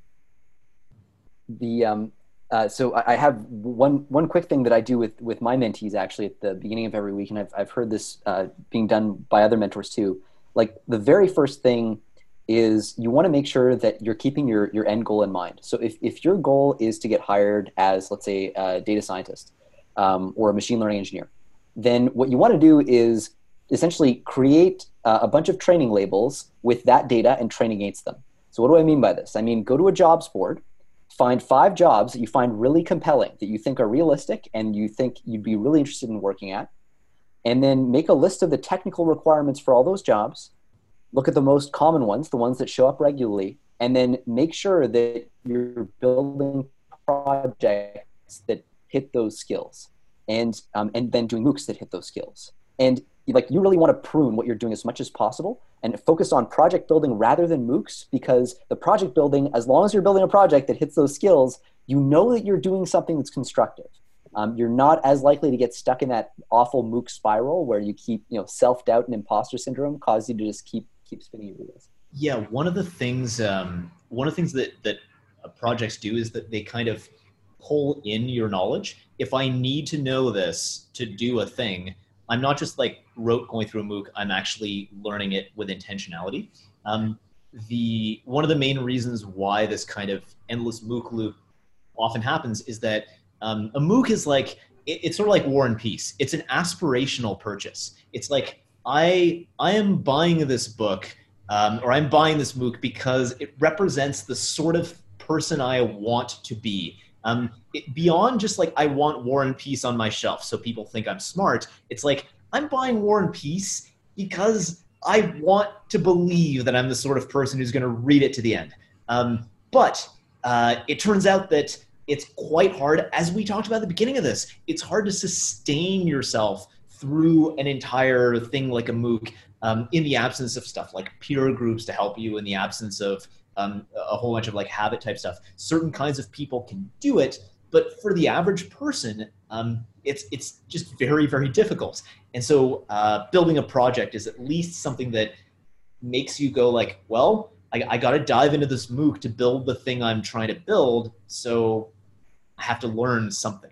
The um, uh, so I have one one quick thing that I do with with my mentees actually at the beginning of every week, and I've I've heard this uh, being done by other mentors too. Like the very first thing is you want to make sure that you're keeping your your end goal in mind. So if if your goal is to get hired as let's say a data scientist um, or a machine learning engineer, then what you want to do is essentially create uh, a bunch of training labels with that data and train against them. So, what do I mean by this? I mean, go to a jobs board, find five jobs that you find really compelling, that you think are realistic, and you think you'd be really interested in working at, and then make a list of the technical requirements for all those jobs. Look at the most common ones, the ones that show up regularly, and then make sure that you're building projects that hit those skills, and um, and then doing MOOCs that hit those skills. And like you really want to prune what you're doing as much as possible and focus on project building rather than MOOCs because the project building, as long as you're building a project that hits those skills, you know that you're doing something that's constructive. Um, you're not as likely to get stuck in that awful MOOC spiral where you keep, you know, self-doubt and imposter syndrome cause you to just keep keep spinning your wheels. Yeah, one of the things, um, one of the things that that projects do is that they kind of pull in your knowledge. If I need to know this to do a thing, I'm not just like rote going through a MOOC. I'm actually learning it with intentionality. Um, the one of the main reasons why this kind of endless MOOC loop often happens is that um, a MOOC is like it, it's sort of like War and Peace. It's an aspirational purchase. It's like I I am buying this book um, or I'm buying this MOOC because it represents the sort of person I want to be. Um, it, beyond just like I want War and Peace on my shelf so people think I'm smart, it's like I'm buying War and Peace because I want to believe that I'm the sort of person who's going to read it to the end. Um, but uh, it turns out that it's quite hard, as we talked about at the beginning of this, it's hard to sustain yourself through an entire thing like a MOOC um, in the absence of stuff like peer groups to help you, in the absence of um, a whole bunch of like habit type stuff. Certain kinds of people can do it, but for the average person, um, it's it's just very very difficult. And so uh, building a project is at least something that makes you go like, well, I, I got to dive into this MOOC to build the thing I'm trying to build. So I have to learn something.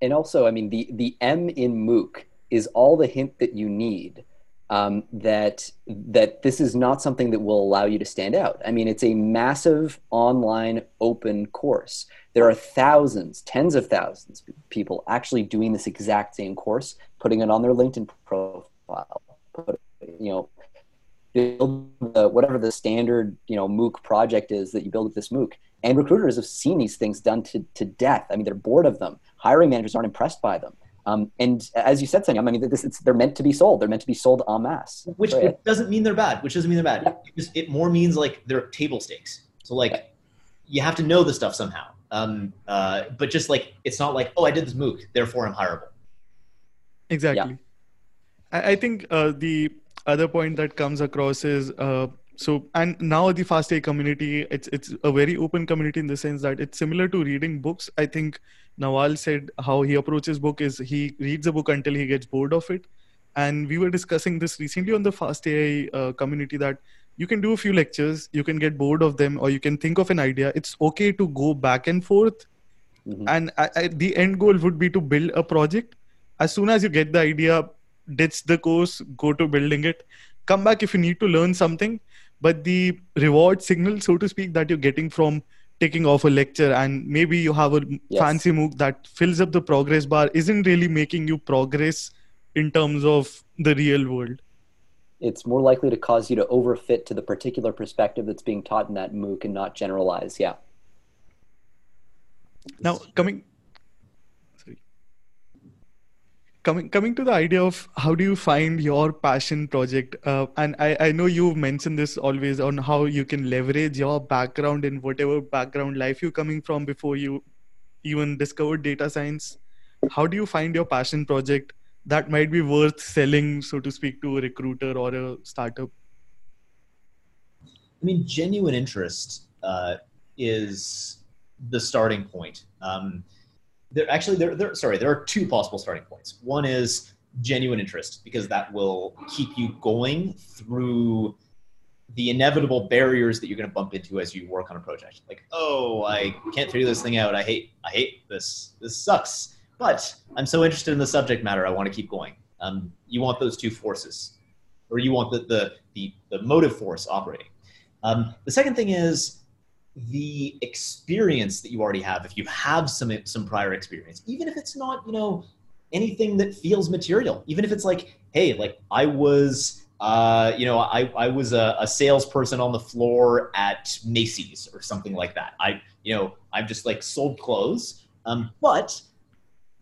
And also, I mean, the the M in MOOC is all the hint that you need um, that that this is not something that will allow you to stand out. I mean, it's a massive online open course. There are thousands, tens of thousands of people actually doing this exact same course, putting it on their LinkedIn profile. Put, you know, build the, whatever the standard you know MOOC project is that you build with this MOOC. And recruiters have seen these things done to, to death. I mean, they're bored of them. Hiring managers aren't impressed by them. Um, and as you said, Sanyam, I mean, this, they're meant to be sold. They're meant to be sold en masse. Which doesn't mean they're bad. Which doesn't mean they're bad. Yeah. It, just, it, more means like they're table stakes. So like, yeah. you have to know the stuff somehow. Um, uh, but just like, it's not like, oh, I did this MOOC, therefore I'm hireable. Exactly. Yeah. I, I, think uh, the other point that comes across is uh, so and now the FastAI community it's it's a very open community in the sense that it's similar to reading books i think Naval said how he approaches book is he reads a book until he gets bored of it. And we were discussing this recently on the FastAI uh, community that you can do a few lectures you can get bored of them or you can think of an idea. It's okay to go back and forth. Mm-hmm. and I, I, the end goal would be to build a project. As soon as you get the idea ditch the course go to building it. Come back if you need to learn something. But the reward signal, so to speak, that you're getting from taking off a lecture and maybe you have a Yes. fancy MOOC that fills up the progress bar isn't really making you progress in terms of the real world. It's more likely to cause you to overfit to the particular perspective that's being taught in that MOOC and not generalize. Yeah. Now coming sorry. Coming coming to the idea of how do you find your passion project? Uh, and I, I know you've mentioned this always on how you can leverage your background in whatever background life you're coming from before you even discovered data science. How do you find your passion project that might be worth selling, so to speak, to a recruiter or a startup? I mean, genuine interest uh, is the starting point. Um, there actually, there, there, sorry, there are two possible starting points. One is genuine interest because that will keep you going through the inevitable barriers that you're going to bump into as you work on a project. Like, oh, I can't figure this thing out. I hate, I hate this. This sucks. But I'm so interested in the subject matter. I want to keep going. Um, you want those two forces, or you want the the the, the motive force operating. Um, the second thing is the experience that you already have. If you have some some prior experience, even if it's not, you know, anything that feels material, even if it's like, hey, like I was, uh, you know, I I was a, a salesperson on the floor at Macy's or something like that. I, you know, I've just like sold clothes, um, but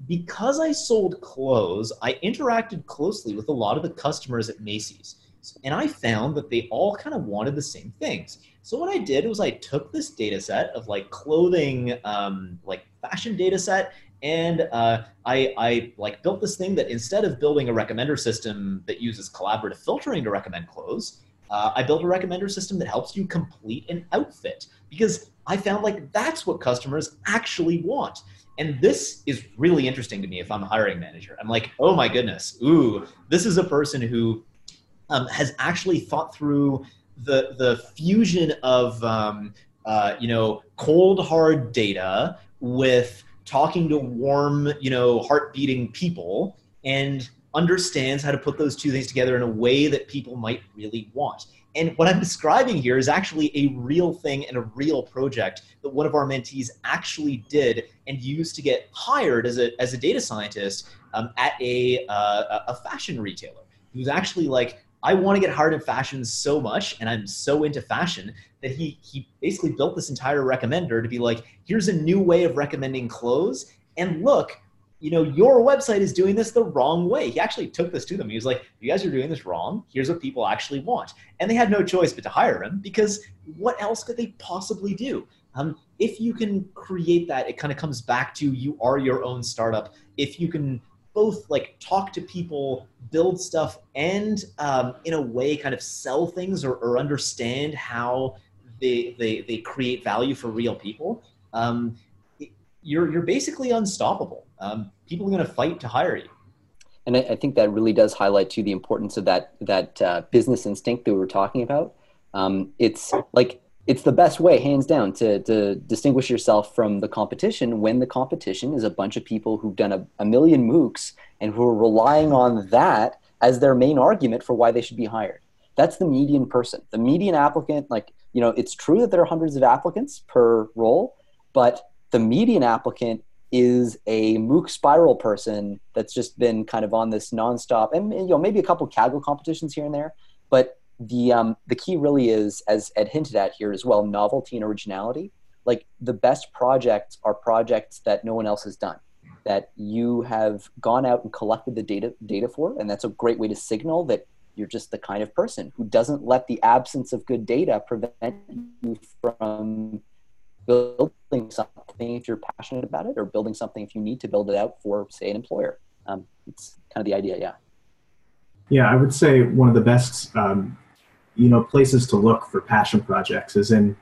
because I sold clothes, I interacted closely with a lot of the customers at Macy's. And I found that they all kind of wanted the same things. So what I did was I took this data set of like clothing, um, like fashion data set, and uh, I, I like built this thing that instead of building a recommender system that uses collaborative filtering to recommend clothes, uh, I built a recommender system that helps you complete an outfit because I found like that's what customers actually want. And this is really interesting to me if I'm a hiring manager. I'm like, oh my goodness, ooh, this is a person who um, has actually thought through the the fusion of um, uh, you know cold hard data with talking to warm you know heart beating people and understands how to put those two things together in a way that people might really want. And what I'm describing here is actually a real thing and a real project that one of our mentees actually did and used to get hired as a, as a data scientist um, at a, uh, a fashion retailer. He was actually like, I want to get hired in fashion so much, and I'm so into fashion that he he basically built this entire recommender to be like, here's a new way of recommending clothes, and look, you know, your website is doing this the wrong way. He actually took this to them. He was like, you guys are doing this wrong. Here's what people actually want, and they had no choice but to hire him because what else could they possibly do? Um, if you can create that, it kind of comes back to you are your own startup. If you can both like talk to people, build stuff, and um, in a way kind of sell things or, or understand how they, they, they create value for real people, um, you're, you're basically unstoppable. Um, people are going to fight to hire you. And I, I, think that really does highlight to the importance of that that uh, business instinct that we were talking about. Um, it's like it's the best way, hands down, to, to distinguish yourself from the competition when the competition is a bunch of people who've done a, a million MOOCs and who are relying on that as their main argument for why they should be hired. That's the median person. The median applicant, like, you know, it's true that there are hundreds of applicants per role, but the median applicant is a MOOC spiral person that's just been kind of on this nonstop, and you know maybe a couple Kaggle competitions here and there, but the um, the key really is, as Ed hinted at here as well, novelty and originality. Like the best projects are projects that no one else has done, that you have gone out and collected the data data for, and that's a great way to signal that you're just the kind of person who doesn't let the absence of good data prevent you from building something if you're passionate about it, or building something if you need to build it out for, say, an employer. Um, it's kind of the idea, yeah. Yeah, I would say one of the best, um, you know, places to look for passion projects is in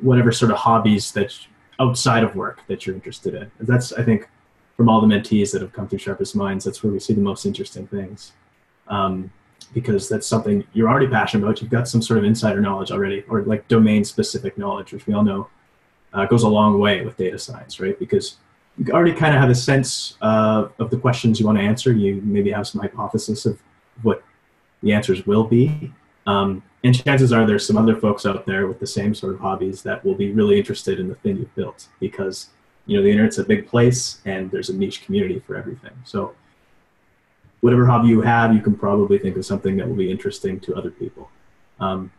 whatever sort of hobbies that outside of work that you're interested in. That's, I think, from all the mentees that have come through Sharpest Minds, that's where we see the most interesting things. Um, because that's something you're already passionate about. You've got some sort of insider knowledge already, or like domain specific knowledge, which we all know uh, goes a long way with data science, right? Because you already kind of have a sense uh, of the questions you want to answer. You maybe have some hypothesis of what the answers will be. Um, and chances are there's some other folks out there with the same sort of hobbies that will be really interested in the thing you've built because you know the internet's a big place and there's a niche community for everything. So whatever hobby you have, you can probably think of something that will be interesting to other people. Um,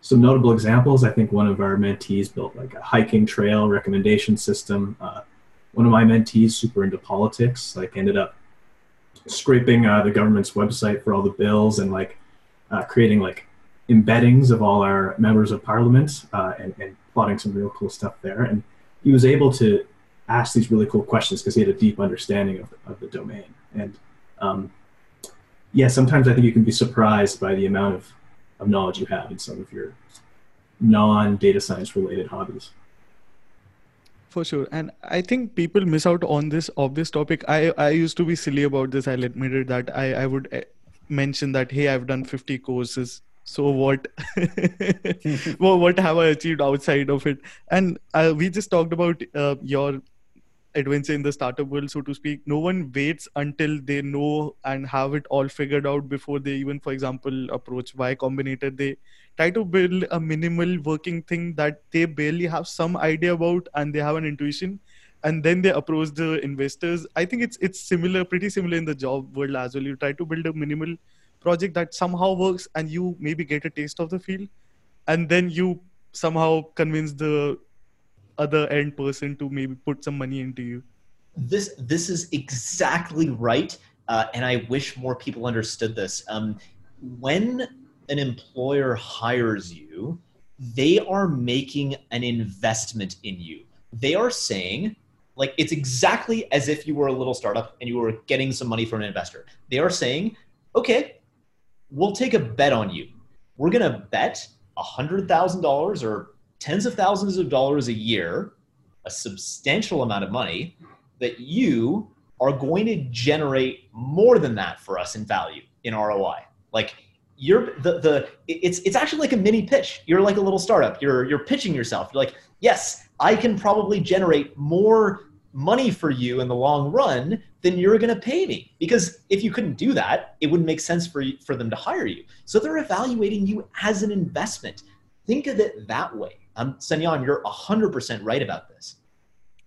some notable examples, I think one of our mentees built like a hiking trail recommendation system. Uh, one of my mentees, super into politics, like ended up scraping uh, the government's website for all the bills and like uh, creating like embeddings of all our members of parliament uh, and, and plotting some real cool stuff there. And he was able to ask these really cool questions because he had a deep understanding of, of the domain. And um, yeah, sometimes I think you can be surprised by the amount of, of knowledge you have in some of your non data science related hobbies. For sure. And I think people miss out on this obvious topic. I, I used to be silly about this. I'll admit it that I, I would eh, mention that, hey, I've done 50 courses. So what? well, what have I achieved outside of it? And uh, we just talked about uh, your adventure in the startup world, so to speak. No one waits until they know and have it all figured out before they even, for example, approach Y Combinator. They try to build a minimal working thing that they barely have some idea about and they have an intuition and then they approach the investors. I think it's it's similar pretty similar in the job world as well. You try to build a minimal project that somehow works and you maybe get a taste of the field and then you somehow convince the other end person to maybe put some money into you. This this is exactly right uh, and i wish more people understood this. Um, when an employer hires you they are making an investment in you. They are saying like it's exactly as if you were a little startup and you were getting some money from an investor they are saying okay we'll take a bet on you we're going to bet $100000 or tens of thousands of dollars a year, a substantial amount of money, that you are going to generate more than that for us in value in ROI. Like you're the the it's it's actually like a mini pitch. You're like a little startup. You're you're pitching yourself. You're like, yes, I can probably generate more money for you in the long run than you're going to pay me. Because if you couldn't do that, it wouldn't make sense for for them to hire you. So they're evaluating you as an investment. Think of it that way. Um, Sanyam, you're 100% right about this.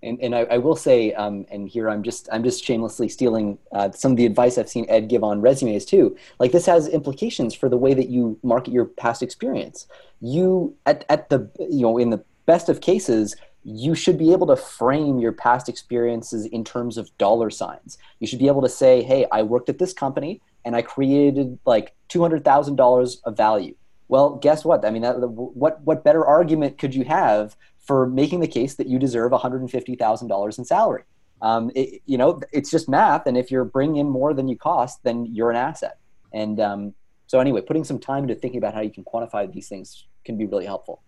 And, and I, I will say, um, and here I'm just I'm just shamelessly stealing uh, some of the advice I've seen Ed give on resumes too. Like this has implications for the way that you market your past experience. You at, at the you know in the best of cases, you should be able to frame your past experiences in terms of dollar signs. You should be able to say, "Hey, I worked at this company and I created like two hundred thousand dollars of value." Well, guess what? I mean, that, what what better argument could you have for making the case that you deserve one hundred and fifty thousand dollars in salary? Um, it, you know, it's just math, and if you're bringing in more than you cost, then you're an asset. And um, so, anyway, putting some time into thinking about how you can quantify these things can be really helpful.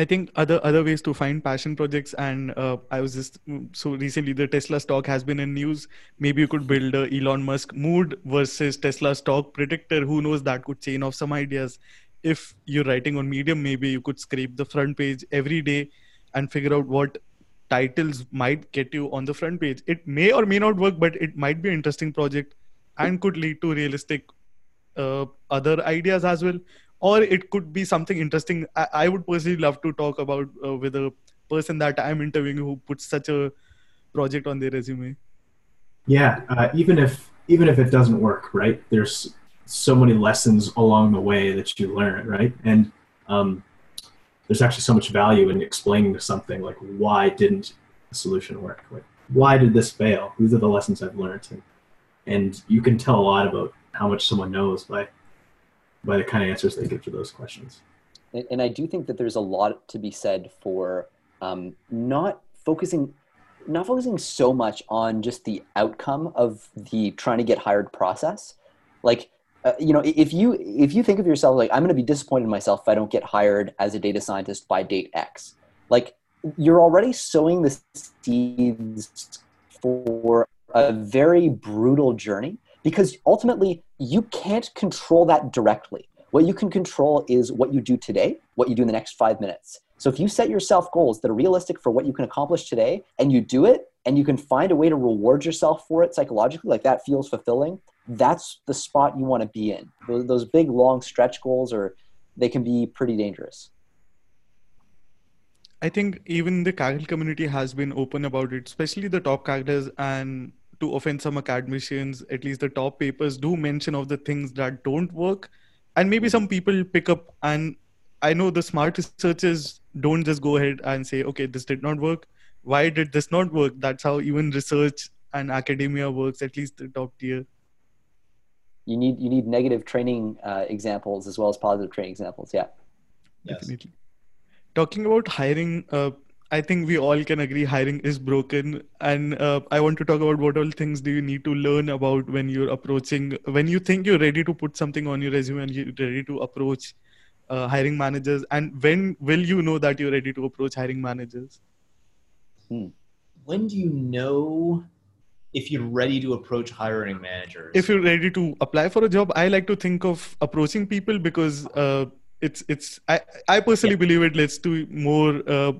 I think other other ways to find passion projects, and uh, I was just so recently the Tesla stock has been in news. Maybe you could build a Elon Musk mood versus Tesla stock predictor. Who knows? That could chain off some ideas. If you're writing on Medium, maybe you could scrape the front page every day and figure out what titles might get you on the front page. It may or may not work, but it might be an interesting project and could lead to realistic uh, other ideas as well or it could be something interesting. I, I would personally love to talk about uh, with a person that I'm interviewing who puts such a project on their resume. Yeah, uh, even if even if it doesn't work, right? There's so many lessons along the way that you learn, right? And um, there's actually so much value in explaining to something like why didn't the solution work? Like why did this fail? These are the lessons I've learned, and, and you can tell a lot about how much someone knows by by the kind of answers they give to those questions. And, and I do think that there's a lot to be said for um, not focusing not focusing so much on just the outcome of the trying to get hired process like uh, you know if you if you think of yourself like i'm going to be disappointed in myself if i don't get hired as a data scientist by date x like you're already sowing the seeds for a very brutal journey because ultimately you can't control that directly. What you can control is what you do today, what you do in the next five minutes. So if you set yourself goals that are realistic for what you can accomplish today and you do it and you can find a way to reward yourself for it psychologically, like that feels fulfilling, that's the spot you want to be in. Those, big long stretch goals are they can be pretty dangerous. I think even the Kaggle community has been open about it, especially the top Kagglers and to offend some academicians, at least the top papers do mention of the things that don't work. And maybe some people pick up and I know the smart researchers don't just go ahead and say, okay, this did not work. Why did this not work? That's how even research and academia works, at least the top tier. You need you need negative training uh, examples as well as positive training examples. Yeah. Yes. Definitely. Talking about hiring, uh, I think we all can agree hiring is broken. And uh, I want to talk about what all things do you need to learn about when you're approaching, when you think you're ready to put something on your resume and you're ready to approach uh, hiring managers. And when will you know that you're ready to approach hiring managers? Hmm. When do you know if you're ready to approach hiring managers? If you're ready to apply for a job, I like to think of approaching people because uh, it's it's I I personally yeah. believe it leads to more uh,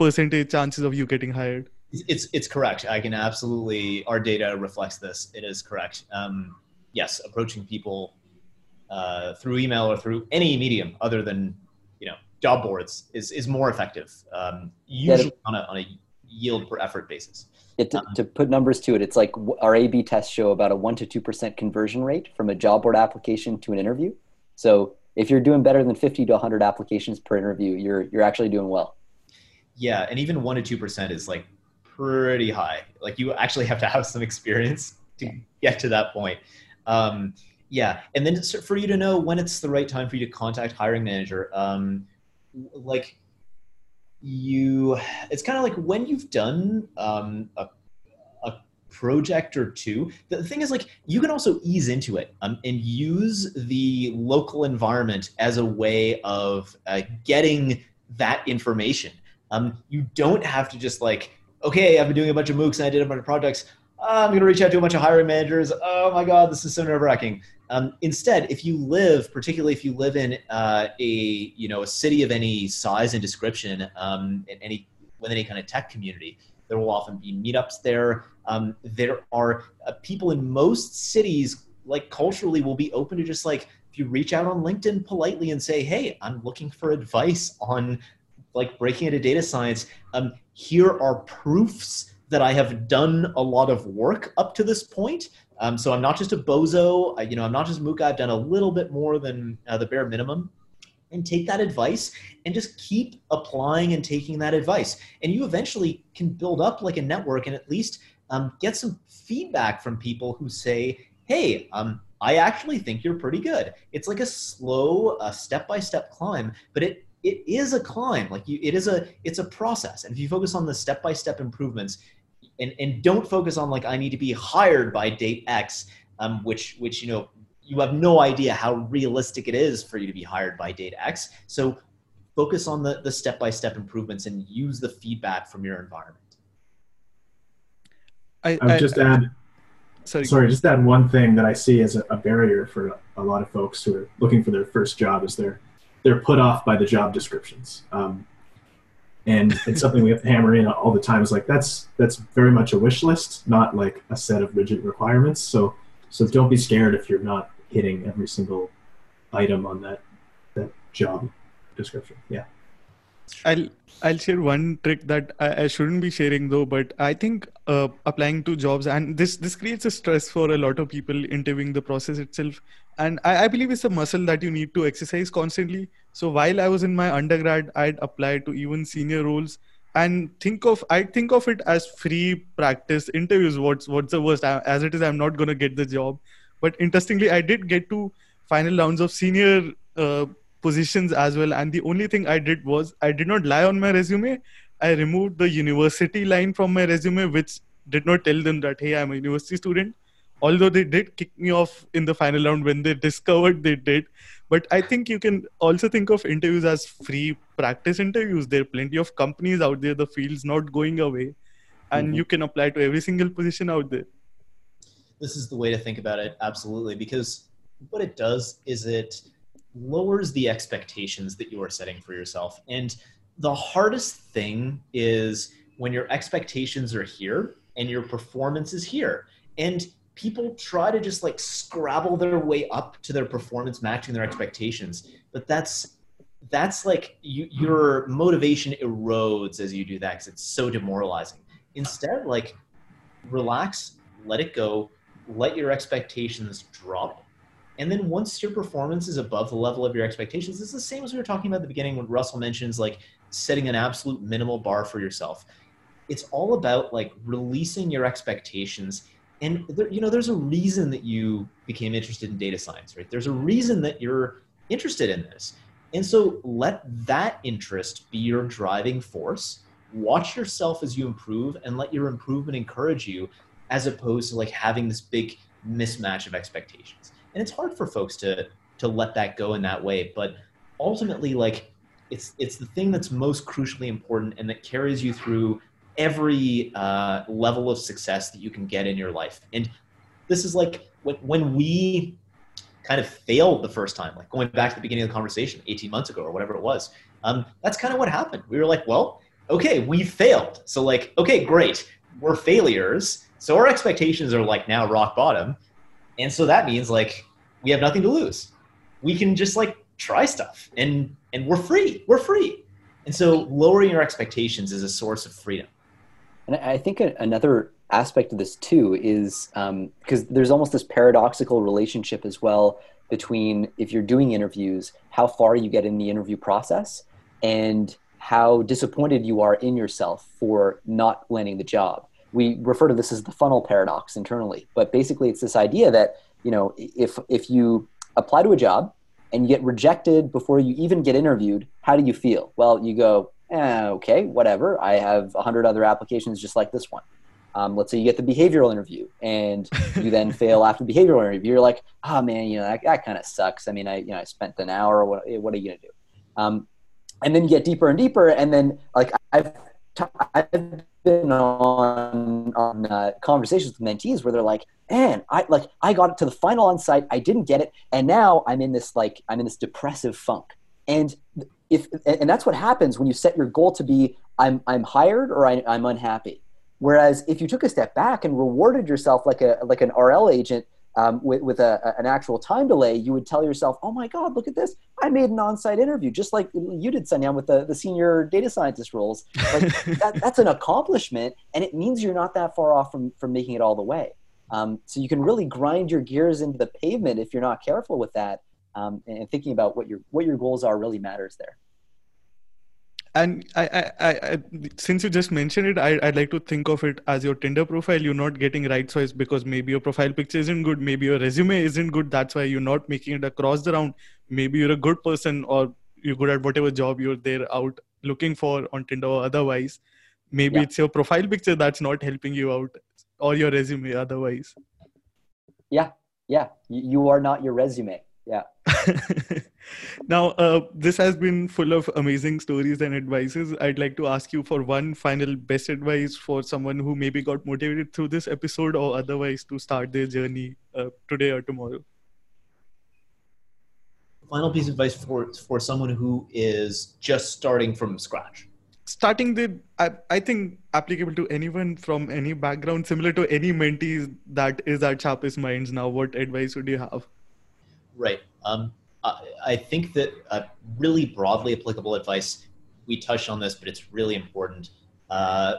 percentage chances of you getting hired. It's it's correct. I can absolutely. Our data reflects this. It is correct. Um, yes, approaching people uh, through email or through any medium other than you know job boards is is more effective. Um, usually on a on a yield per effort basis. It, to, um, to, put numbers to it, it's like our A/B tests show about a one to two percent conversion rate from a job board application to an interview. So if you're doing better than 50 to 100 applications per interview, you're you're actually doing well. Yeah, and even one to two percent is like pretty high. Like you actually have to have some experience to get to that point. Um, yeah, and then for you to know when it's the right time for you to contact hiring manager, um, like you, it's kind of like when you've done um, a project or two. The thing is, like, you can also ease into it um, and use the local environment as a way of uh, getting that information. Um, you don't have to just like, okay, I've been doing a bunch of MOOCs and I did a bunch of projects. Uh, I'm going to reach out to a bunch of hiring managers. Oh my God, this is so nerve wracking. Um, instead, if you live, particularly if you live in uh, a you know a city of any size and description, um, in any with any kind of tech community, there will often be meetups there. Um, there are uh, people in most cities, like culturally, will be open to just like if you reach out on LinkedIn politely and say, "Hey, I'm looking for advice on like breaking into data science. Um, here are proofs that I have done a lot of work up to this point. Um, so I'm not just a bozo. I, you know, I'm not just Mooka. I've done a little bit more than uh, the bare minimum and take that advice and just keep applying and taking that advice. And you eventually can build up like a network and at least um, get some feedback from people who say, hey, um, I actually think you're pretty good. It's like a slow, uh, step-by-step climb, but it it is a climb. Like you, it is a it's a process. And if you focus on the step-by-step improvements, and and don't focus on like I need to be hired by date X, um, which which you know you have no idea how realistic it is for you to be hired by date X. So focus on the, the step-by-step improvements and use the feedback from your environment. I, I would just add, sorry, sorry, just add one thing that I see as a, a barrier for a lot of folks who are looking for their first job is they're, they're put off by the job descriptions. Um, and it's something we have to hammer in all the time is like, that's, that's very much a wish list, not like a set of rigid requirements. So, so don't be scared if you're not hitting every single item on that that job description. Yeah. I'll I'll share one trick that I, I shouldn't be sharing though, but I think uh, applying to jobs and this this creates a stress for a lot of people interviewing the process itself, and I, I believe it's a muscle that you need to exercise constantly. So while I was in my undergrad, I'd apply to even senior roles and think of I think of it as free practice interviews. What's what's the worst? As it is, I'm not gonna get the job, but interestingly, I did get to final rounds of senior uh, positions as well. And the only thing I did was I did not lie on my resume. I removed the university line from my resume, which did not tell them that, hey, I'm a university student. Although they did kick me off in the final round when they discovered they did. But I think you can also think of interviews as free practice interviews. There are plenty of companies out there, the field's not going away. And mm-hmm. you can apply to every single position out there this is the way to think about it absolutely because what it does is it lowers the expectations that you are setting for yourself and the hardest thing is when your expectations are here and your performance is here and people try to just like scrabble their way up to their performance matching their expectations but that's that's like you, your motivation erodes as you do that because it's so demoralizing. Instead like relax let it go let your expectations drop and then once your performance is above the level of your expectations it's the same as we were talking about at the beginning when russell mentions like setting an absolute minimal bar for yourself. It's all about like releasing your expectations and there, you know there's a reason that you became interested in data science right? There's a reason that you're interested in this. And so let that interest be your driving force. Watch yourself as you improve and let your improvement encourage you as opposed to like having this big mismatch of expectations. And it's hard for folks to to let that go in that way but ultimately like it's it's the thing that's most crucially important and that carries you through every uh, level of success that you can get in your life. And this is like when, when we kind of failed the first time, like going back to the beginning of the conversation 18 months ago or whatever it was. Um, that's kind of what happened. We were like, well, okay, we failed. So like, okay, great. We're failures. So our expectations are like now rock bottom. And so that means like we have nothing to lose. We can just like try stuff and and we're free. We're free. And so lowering your expectations is a source of freedom. And I think another aspect of this too is because um, there's almost this paradoxical relationship as well between if you're doing interviews, how far you get in the interview process, and how disappointed you are in yourself for not landing the job. We refer to this as the funnel paradox internally, but basically it's this idea that you know if if you apply to a job and you get rejected before you even get interviewed, how do you feel? Well, you go, eh, okay, whatever. I have a hundred other applications just like this one. Um, let's say you get the behavioral interview and you then fail after the behavioral interview. You're like, oh man, you know that, that kind of sucks. I mean, I you know I spent an hour. What what are you gonna do? Um, and then you get deeper and deeper, and then like I've t- I've been on on uh, conversations with mentees where they're like, man, I like I got it to the final on site, I didn't get it, and now I'm in this like I'm in this depressive funk. And if and that's what happens when you set your goal to be i'm i'm hired or I, i'm unhappy whereas if you took a step back and rewarded yourself like a like an rl agent um, with, with a, an actual time delay, you would tell yourself, "Oh my God, look at this! I made an on-site interview, just like you did, Sanyam, with the, the senior data scientist roles. Like that, that's an accomplishment, and it means you're not that far off from from making it all the way. Um, so you can really grind your gears into the pavement if you're not careful with that, um, and thinking about what your what your goals are really matters there. And I, I, I, since you just mentioned it I, i'd like to think of it as your tinder profile. You're not getting right choice because maybe your profile picture isn't good. Maybe your resume isn't good. That's why you're not making it across the round. Maybe you're a good person or you're good at whatever job you're there out looking for on tinder or otherwise. Maybe yeah. it's your profile picture that's not helping you out or your resume otherwise. Yeah. Yeah. You are not your resume yeah. Now uh, this has been full of amazing stories and advices. I'd like to ask you for one final best advice for someone who maybe got motivated through this episode or otherwise to start their journey uh, today or tomorrow. Final piece of advice for for someone who is just starting from scratch. Starting the I, I think applicable to anyone from any background similar to any mentees that is at sharpest minds now. What advice would you have Right. Um, I, I think that uh, really broadly applicable advice, we touched on this, but it's really important. Uh,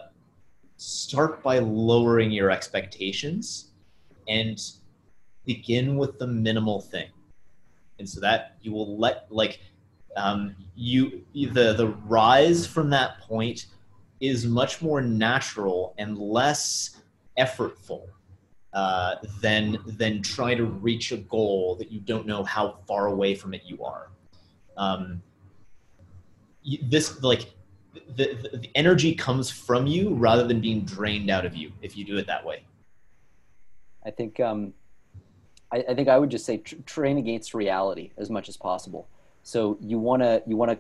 start by lowering your expectations and begin with the minimal thing. And so that you will let, like, um, you the the rise from that point is much more natural and less effortful uh, than than trying to reach a goal that you don't know how far away from it you are. Um, this like the, the, the energy comes from you rather than being drained out of you if you do it that way. I think um, I, I think I would just say tr- train against reality as much as possible. So you wanna you wanna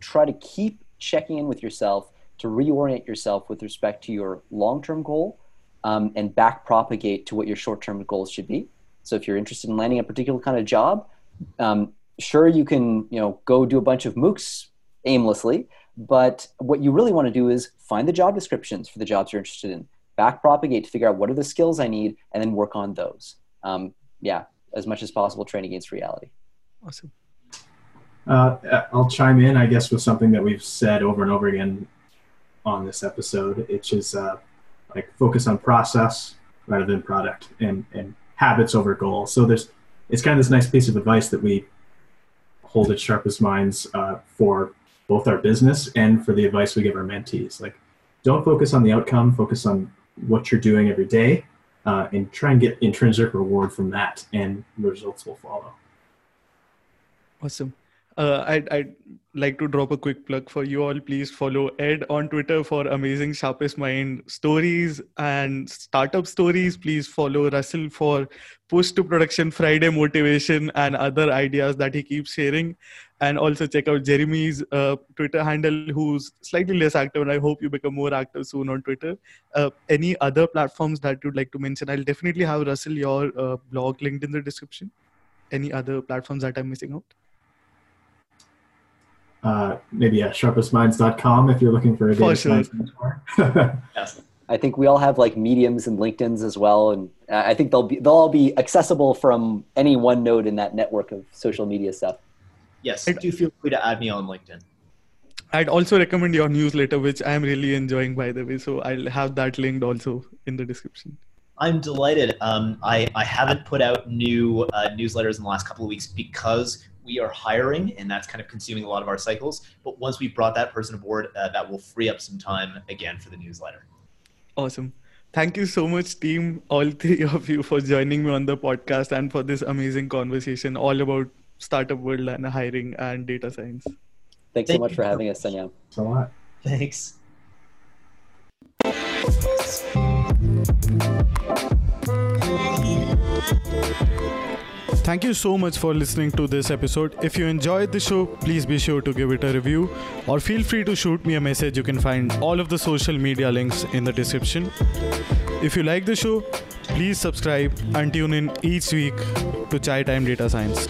try to keep checking in with yourself to reorient yourself with respect to your long term goal um, and back propagate to what your short term goals should be. So if you're interested in landing a particular kind of job, um, sure you can you know go do a bunch of MOOCs aimlessly, but what you really want to do is find the job descriptions for the jobs you're interested in. back propagate to figure out what are the skills I need, and then work on those. Um, yeah, as much as possible, train against reality. Awesome. Uh, I'll chime in, I guess, with something that we've said over and over again on this episode, which is uh, like focus on process rather than product and, and habits over goals. So there's it's kind of this nice piece of advice that we hold at Sharpest Minds uh, for both our business and for the advice we give our mentees. Like, don't focus on the outcome, focus on what you're doing every day, uh, and try and get intrinsic reward from that, and results will follow. Awesome uh, I'd, I'd like to drop a quick plug for you all. Please follow Ed on Twitter for amazing Sharpest Mind stories and startup stories. Please follow Russell for push to production Friday motivation and other ideas that he keeps sharing. And also check out Jeremy's uh, Twitter handle, who's slightly less active. And I hope you become more active soon on Twitter. Uh, any other platforms that you'd like to mention? I'll definitely have Russell your uh, blog linked in the description. Any other platforms that I'm missing out? Uh, maybe at sharpestminds.com if you're looking for a data science mentor. yes. I think we all have like mediums and LinkedIn's as well, and I think they'll be they'll all be accessible from any one node in that network of social media stuff. Yes, do feel free to add me on LinkedIn. I'd also recommend your newsletter, which I'm really enjoying, by the way. So I'll have that linked also in the description. I'm delighted. Um, I, I haven't put out new uh, newsletters in the last couple of weeks because we are hiring, and that's kind of consuming a lot of our cycles. But once we brought that person aboard, uh, that will free up some time again for the newsletter. Awesome. Thank you so much, team, all three of you, for joining me on the podcast and for this amazing conversation all about startup world and hiring and data science. Thanks Thank so much for having us, Sanyam. Thanks a lot. Thanks. Thank you so much for listening to this episode. If you enjoyed the show, please be sure to give it a review or feel free to shoot me a message. You can find all of the social media links in the description. If you like the show, please subscribe and tune in each week to Chai Time Data Science.